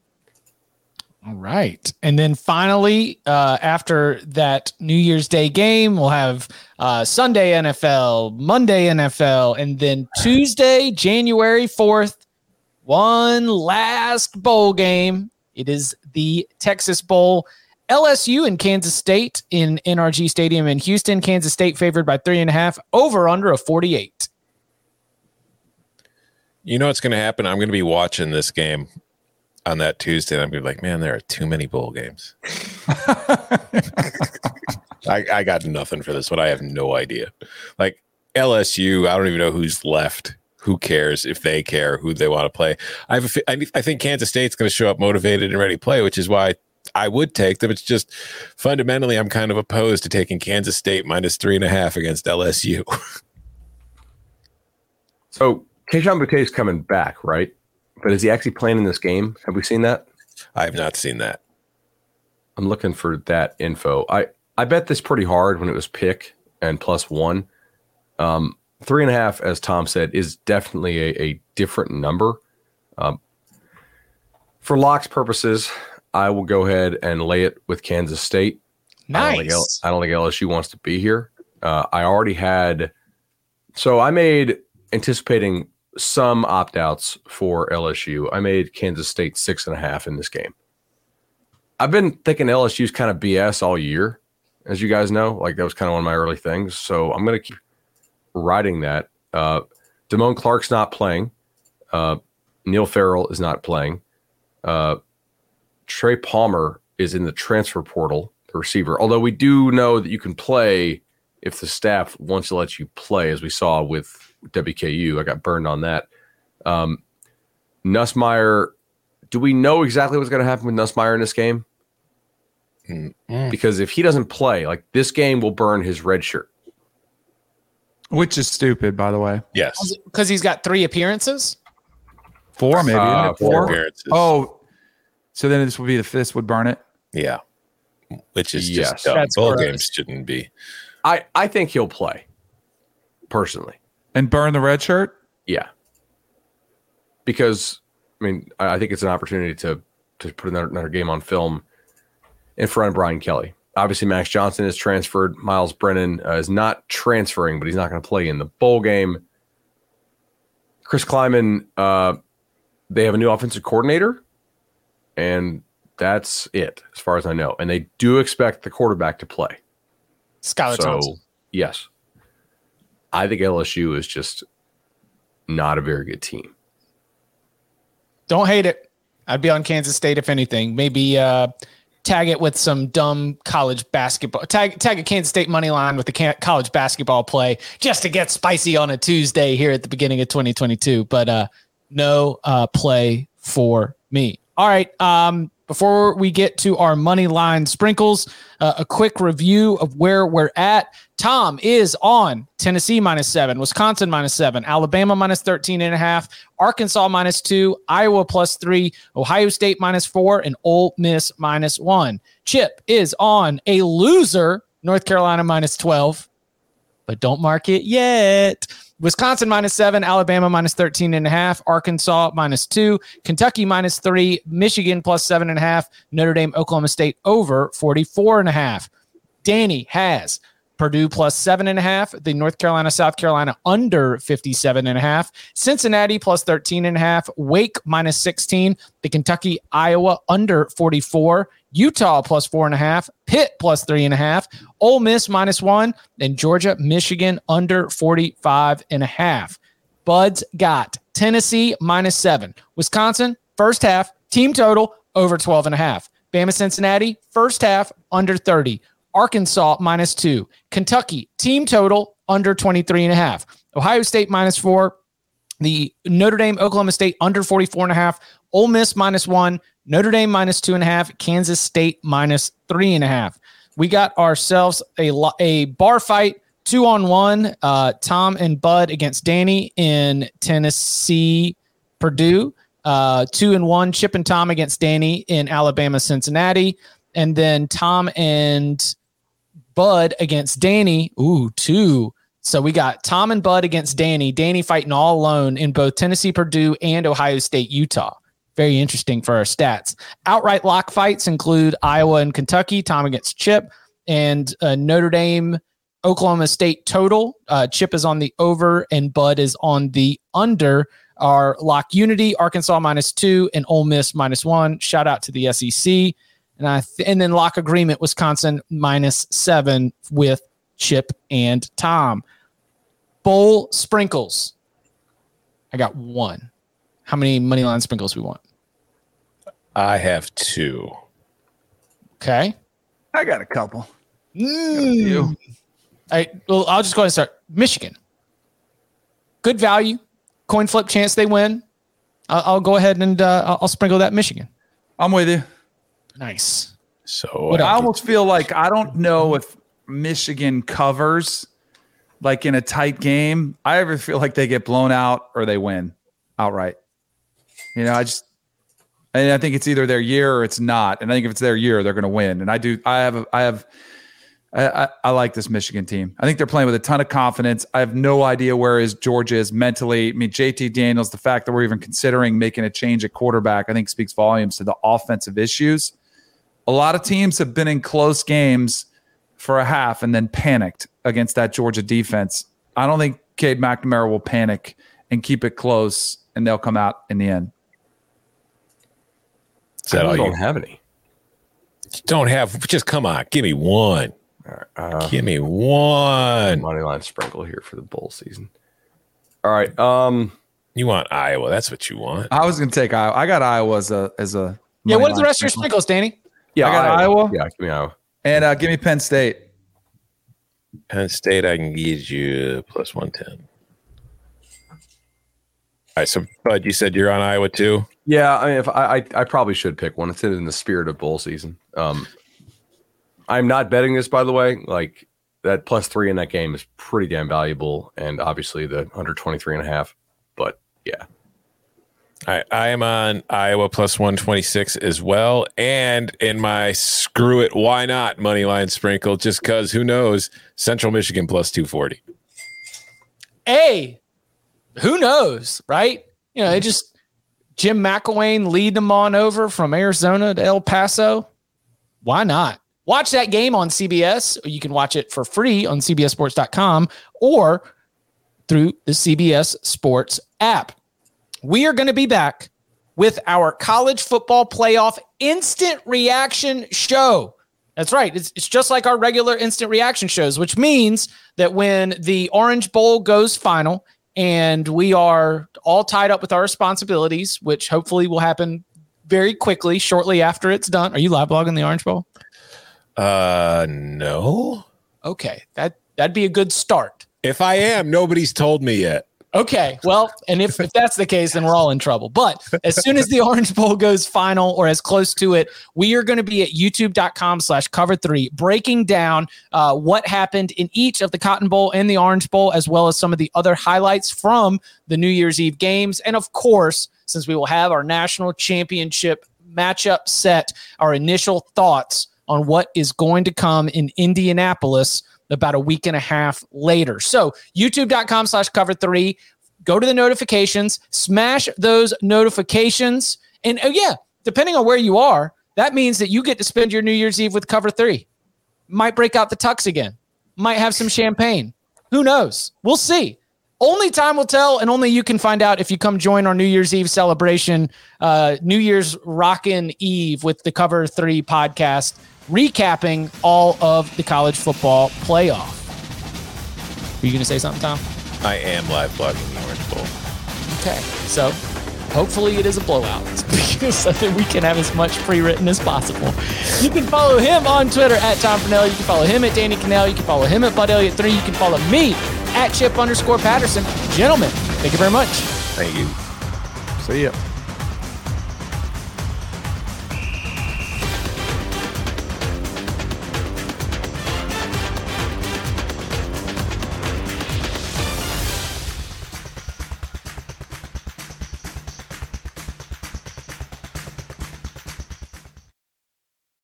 All right. And then finally, uh, after that New Year's Day game, we'll have uh, Sunday NFL, Monday NFL, and then Tuesday, January 4th, one last bowl game. It is the Texas Bowl. LSU and Kansas State in NRG Stadium in Houston. Kansas State favored by three and a half, over under a 48. You know what's going to happen? I'm going to be watching this game on that Tuesday, and I'm going to be like, man, there are too many bowl games. *laughs* I, I got nothing for this one. I have no idea. Like LSU, I don't even know who's left. Who cares if they care who they want to play? I have a, I I think Kansas State's going to show up motivated and ready to play, which is why I would take them. It's just fundamentally, I'm kind of opposed to taking Kansas State minus three and a half against LSU. *laughs* So Kayshon Boutte is coming back, right? But is he actually playing in this game? Have we seen that? I have not seen that. I'm looking for that info. I I bet this pretty hard when it was pick and plus one. Um, three and a half, as Tom said, is definitely a, a different number. Um, for locks purposes, I will go ahead and lay it with Kansas State. I don't, think, L- Nice. I don't think LSU wants to be here. Uh, I already had, so I made anticipating some opt outs for LSU. I made Kansas State six and a half in this game. I've been thinking LSU's kind of BS all year, as you guys know. Like that was kind of one of my early things. So I'm going to keep riding that. Uh, Damone Clark's not playing. Uh, Neil Farrell is not playing. Uh, Trey Palmer is in the transfer portal, the receiver. Although we do know that you can play if the staff wants to let you play, as we saw with WKU. I got burned on that. Um, Nussmeier, do we know exactly what's going to happen with Nussmeier in this game? Because if he doesn't play, like this game will burn his red shirt. Which is stupid, by the way. Yes. Because he's got three appearances. Four, maybe. Uh, four Four. Appearances. Oh, so then this would be the fifth would burn it. Yeah. Which is Yes. just dumb. That's Bowl gross. games shouldn't be. I, I think he'll play, personally. And burn the red shirt? Yeah. Because I mean, I I think it's an opportunity to to put another, another game on film in front of Brian Kelly. Obviously, Max Johnson is transferred. Myles Brennan uh, is not transferring, but he's not going to play in the bowl game. Chris Klieman, uh, they have a new offensive coordinator, and that's it as far as I know. And they do expect the quarterback to play. Skylar so, Thompson. yes, I think LSU is just not a very good team. Don't hate it. I'd be on Kansas State if anything. Maybe uh, tag it with some dumb college basketball. Tag tag a Kansas State money line with the college basketball play just to get spicy on a Tuesday here at the beginning of 2022. But uh, no uh, play for me. All right. Um, before we get to our money line sprinkles, uh, a quick review of where we're at. Tom is on Tennessee minus seven, Wisconsin minus seven, Alabama minus 13 and a half, Arkansas minus two, Iowa plus three, Ohio State minus four, and Ole Miss minus one. Chip is on a loser, North Carolina minus 12, but don't mark it yet. Wisconsin minus seven, Alabama minus 13 and a half, Arkansas minus two, Kentucky minus three, Michigan plus seven and a half, Notre Dame, Oklahoma State over 44 and a half. Danny has Purdue plus seven and a half, the North Carolina, South Carolina under 57 and a half, Cincinnati plus 13 and a half, Wake minus 16, the Kentucky, Iowa under 44, Utah plus four and a half, Pitt plus three and a half, Ole Miss minus one, and Georgia, Michigan under 45 and a half. Buds got Tennessee minus seven, Wisconsin, first half, team total over 12 and a half. Bama, Cincinnati, first half under 30. Arkansas minus two. Kentucky, team total under 23 and a half. Ohio State minus four. The Notre Dame, Oklahoma State under 44 and a half. Ole Miss minus one. Notre Dame minus two and a half. Kansas State minus three and a half. We got ourselves a, a bar fight, two on one. Uh, Tom and Bud against Danny in Tennessee, Purdue. Uh, two and one. Chip and Tom against Danny in Alabama, Cincinnati. And then Tom and Bud against Danny. Ooh, two. So we got Tom and Bud against Danny. Danny fighting all alone in both Tennessee, Purdue, and Ohio State, Utah. Very interesting for our stats. Outright lock fights include Iowa and Kentucky. Tom against Chip and uh, Notre Dame, Oklahoma State total. Uh, Chip is on the over and Bud is on the under. Our lock unity, Arkansas minus two and Ole Miss minus one. Shout out to the SEC. And I th- and then lock agreement Wisconsin minus seven with Chip and Tom. Bowl sprinkles. I got one. How many money line sprinkles we want? I have two. Okay. I got a couple. Mm. I well, I'll just go ahead and start. Michigan. Good value. Coin flip chance they win. I'll, I'll go ahead and uh, I'll, I'll sprinkle that Michigan. I'm with you. Nice. So What I almost feel like I don't know if Michigan covers like in a tight game. I ever feel like they get blown out or they win outright. You know, I just and I think it's either their year or it's not. And I think if it's their year, they're going to win. And I do. I have. I have. I, I, I, like this Michigan team. I think they're playing with a ton of confidence. I have no idea where is Georgia is mentally. I mean, JT Daniels, the fact that we're even considering making a change at quarterback, I think speaks volumes to the offensive issues. A lot of teams have been in close games for a half and then panicked against that Georgia defense. I don't think Cade McNamara will panic and keep it close, and they'll come out in the end. Is that I don't you have any. Don't have. Just come on, give me one. Uh, Give me one money line sprinkle here for the bowl season. All right. Um, you want Iowa? That's what you want. I was going to take Iowa. I got Iowa as a as a. Yeah. What are the rest sprinkle. of your sprinkles, Danny? Yeah, I got Iowa. Iowa. Yeah, give me Iowa. And uh, give me Penn State. Penn State, I can give you plus one ten. All right, so Bud, you said you're on Iowa too. Yeah, I mean, if I, I, I probably should pick one. It's in the spirit of bowl season. Um, I'm not betting this, by the way. Like that plus three in that game is pretty damn valuable. And obviously the under 23 and a half. But yeah. I, I am on Iowa plus 126 as well. And in my screw it, why not money line sprinkle, just because who knows, Central Michigan plus 240. Hey, who knows, right? You know, it just Jim McElwain lead them on over from Arizona to El Paso. Why not? Watch that game on CBS. You can watch it for free on CBSSports.com or through the CBS Sports app. We are going to be back with our college football playoff instant reaction show. That's right. It's, it's just like our regular instant reaction shows, which means that when the Orange Bowl goes final and we are all tied up with our responsibilities, which hopefully will happen very quickly shortly after it's done. Are you live blogging the Orange Bowl? Uh, no. Okay, that that'd be a good start. If I am, nobody's told me yet. Okay, well, and if, if that's the case, then we're all in trouble. But as soon as the Orange Bowl goes final or as close to it, we are going to be at youtube.com slash cover three, breaking down uh, what happened in each of the Cotton Bowl and the Orange Bowl, as well as some of the other highlights from the New Year's Eve games. And of course, since we will have our national championship matchup set, our initial thoughts on what is going to come in Indianapolis about a week and a half later. So youtube.com slash cover three. Go to the notifications, smash those notifications. And oh, yeah, depending on where you are, that means that you get to spend your New Year's Eve with cover three. Might break out the tux again, might have some champagne. Who knows? We'll see. Only time will tell, and only you can find out if you come join our New Year's Eve celebration, uh, New Year's Rockin' Eve with the Cover Three podcast recapping all of the college football playoff. Are you going to say something, Tom? I am live blogging the Orange Bowl. Okay, so hopefully it is a blowout *laughs* so that we can have as much pre-written as possible. You can follow him on Twitter at Tom Fornelli. You can follow him at Danny Kanell. You can follow him at Bud Elliott 3. You can follow me at Chip underscore Patterson. Gentlemen, thank you very much. Thank you. See ya.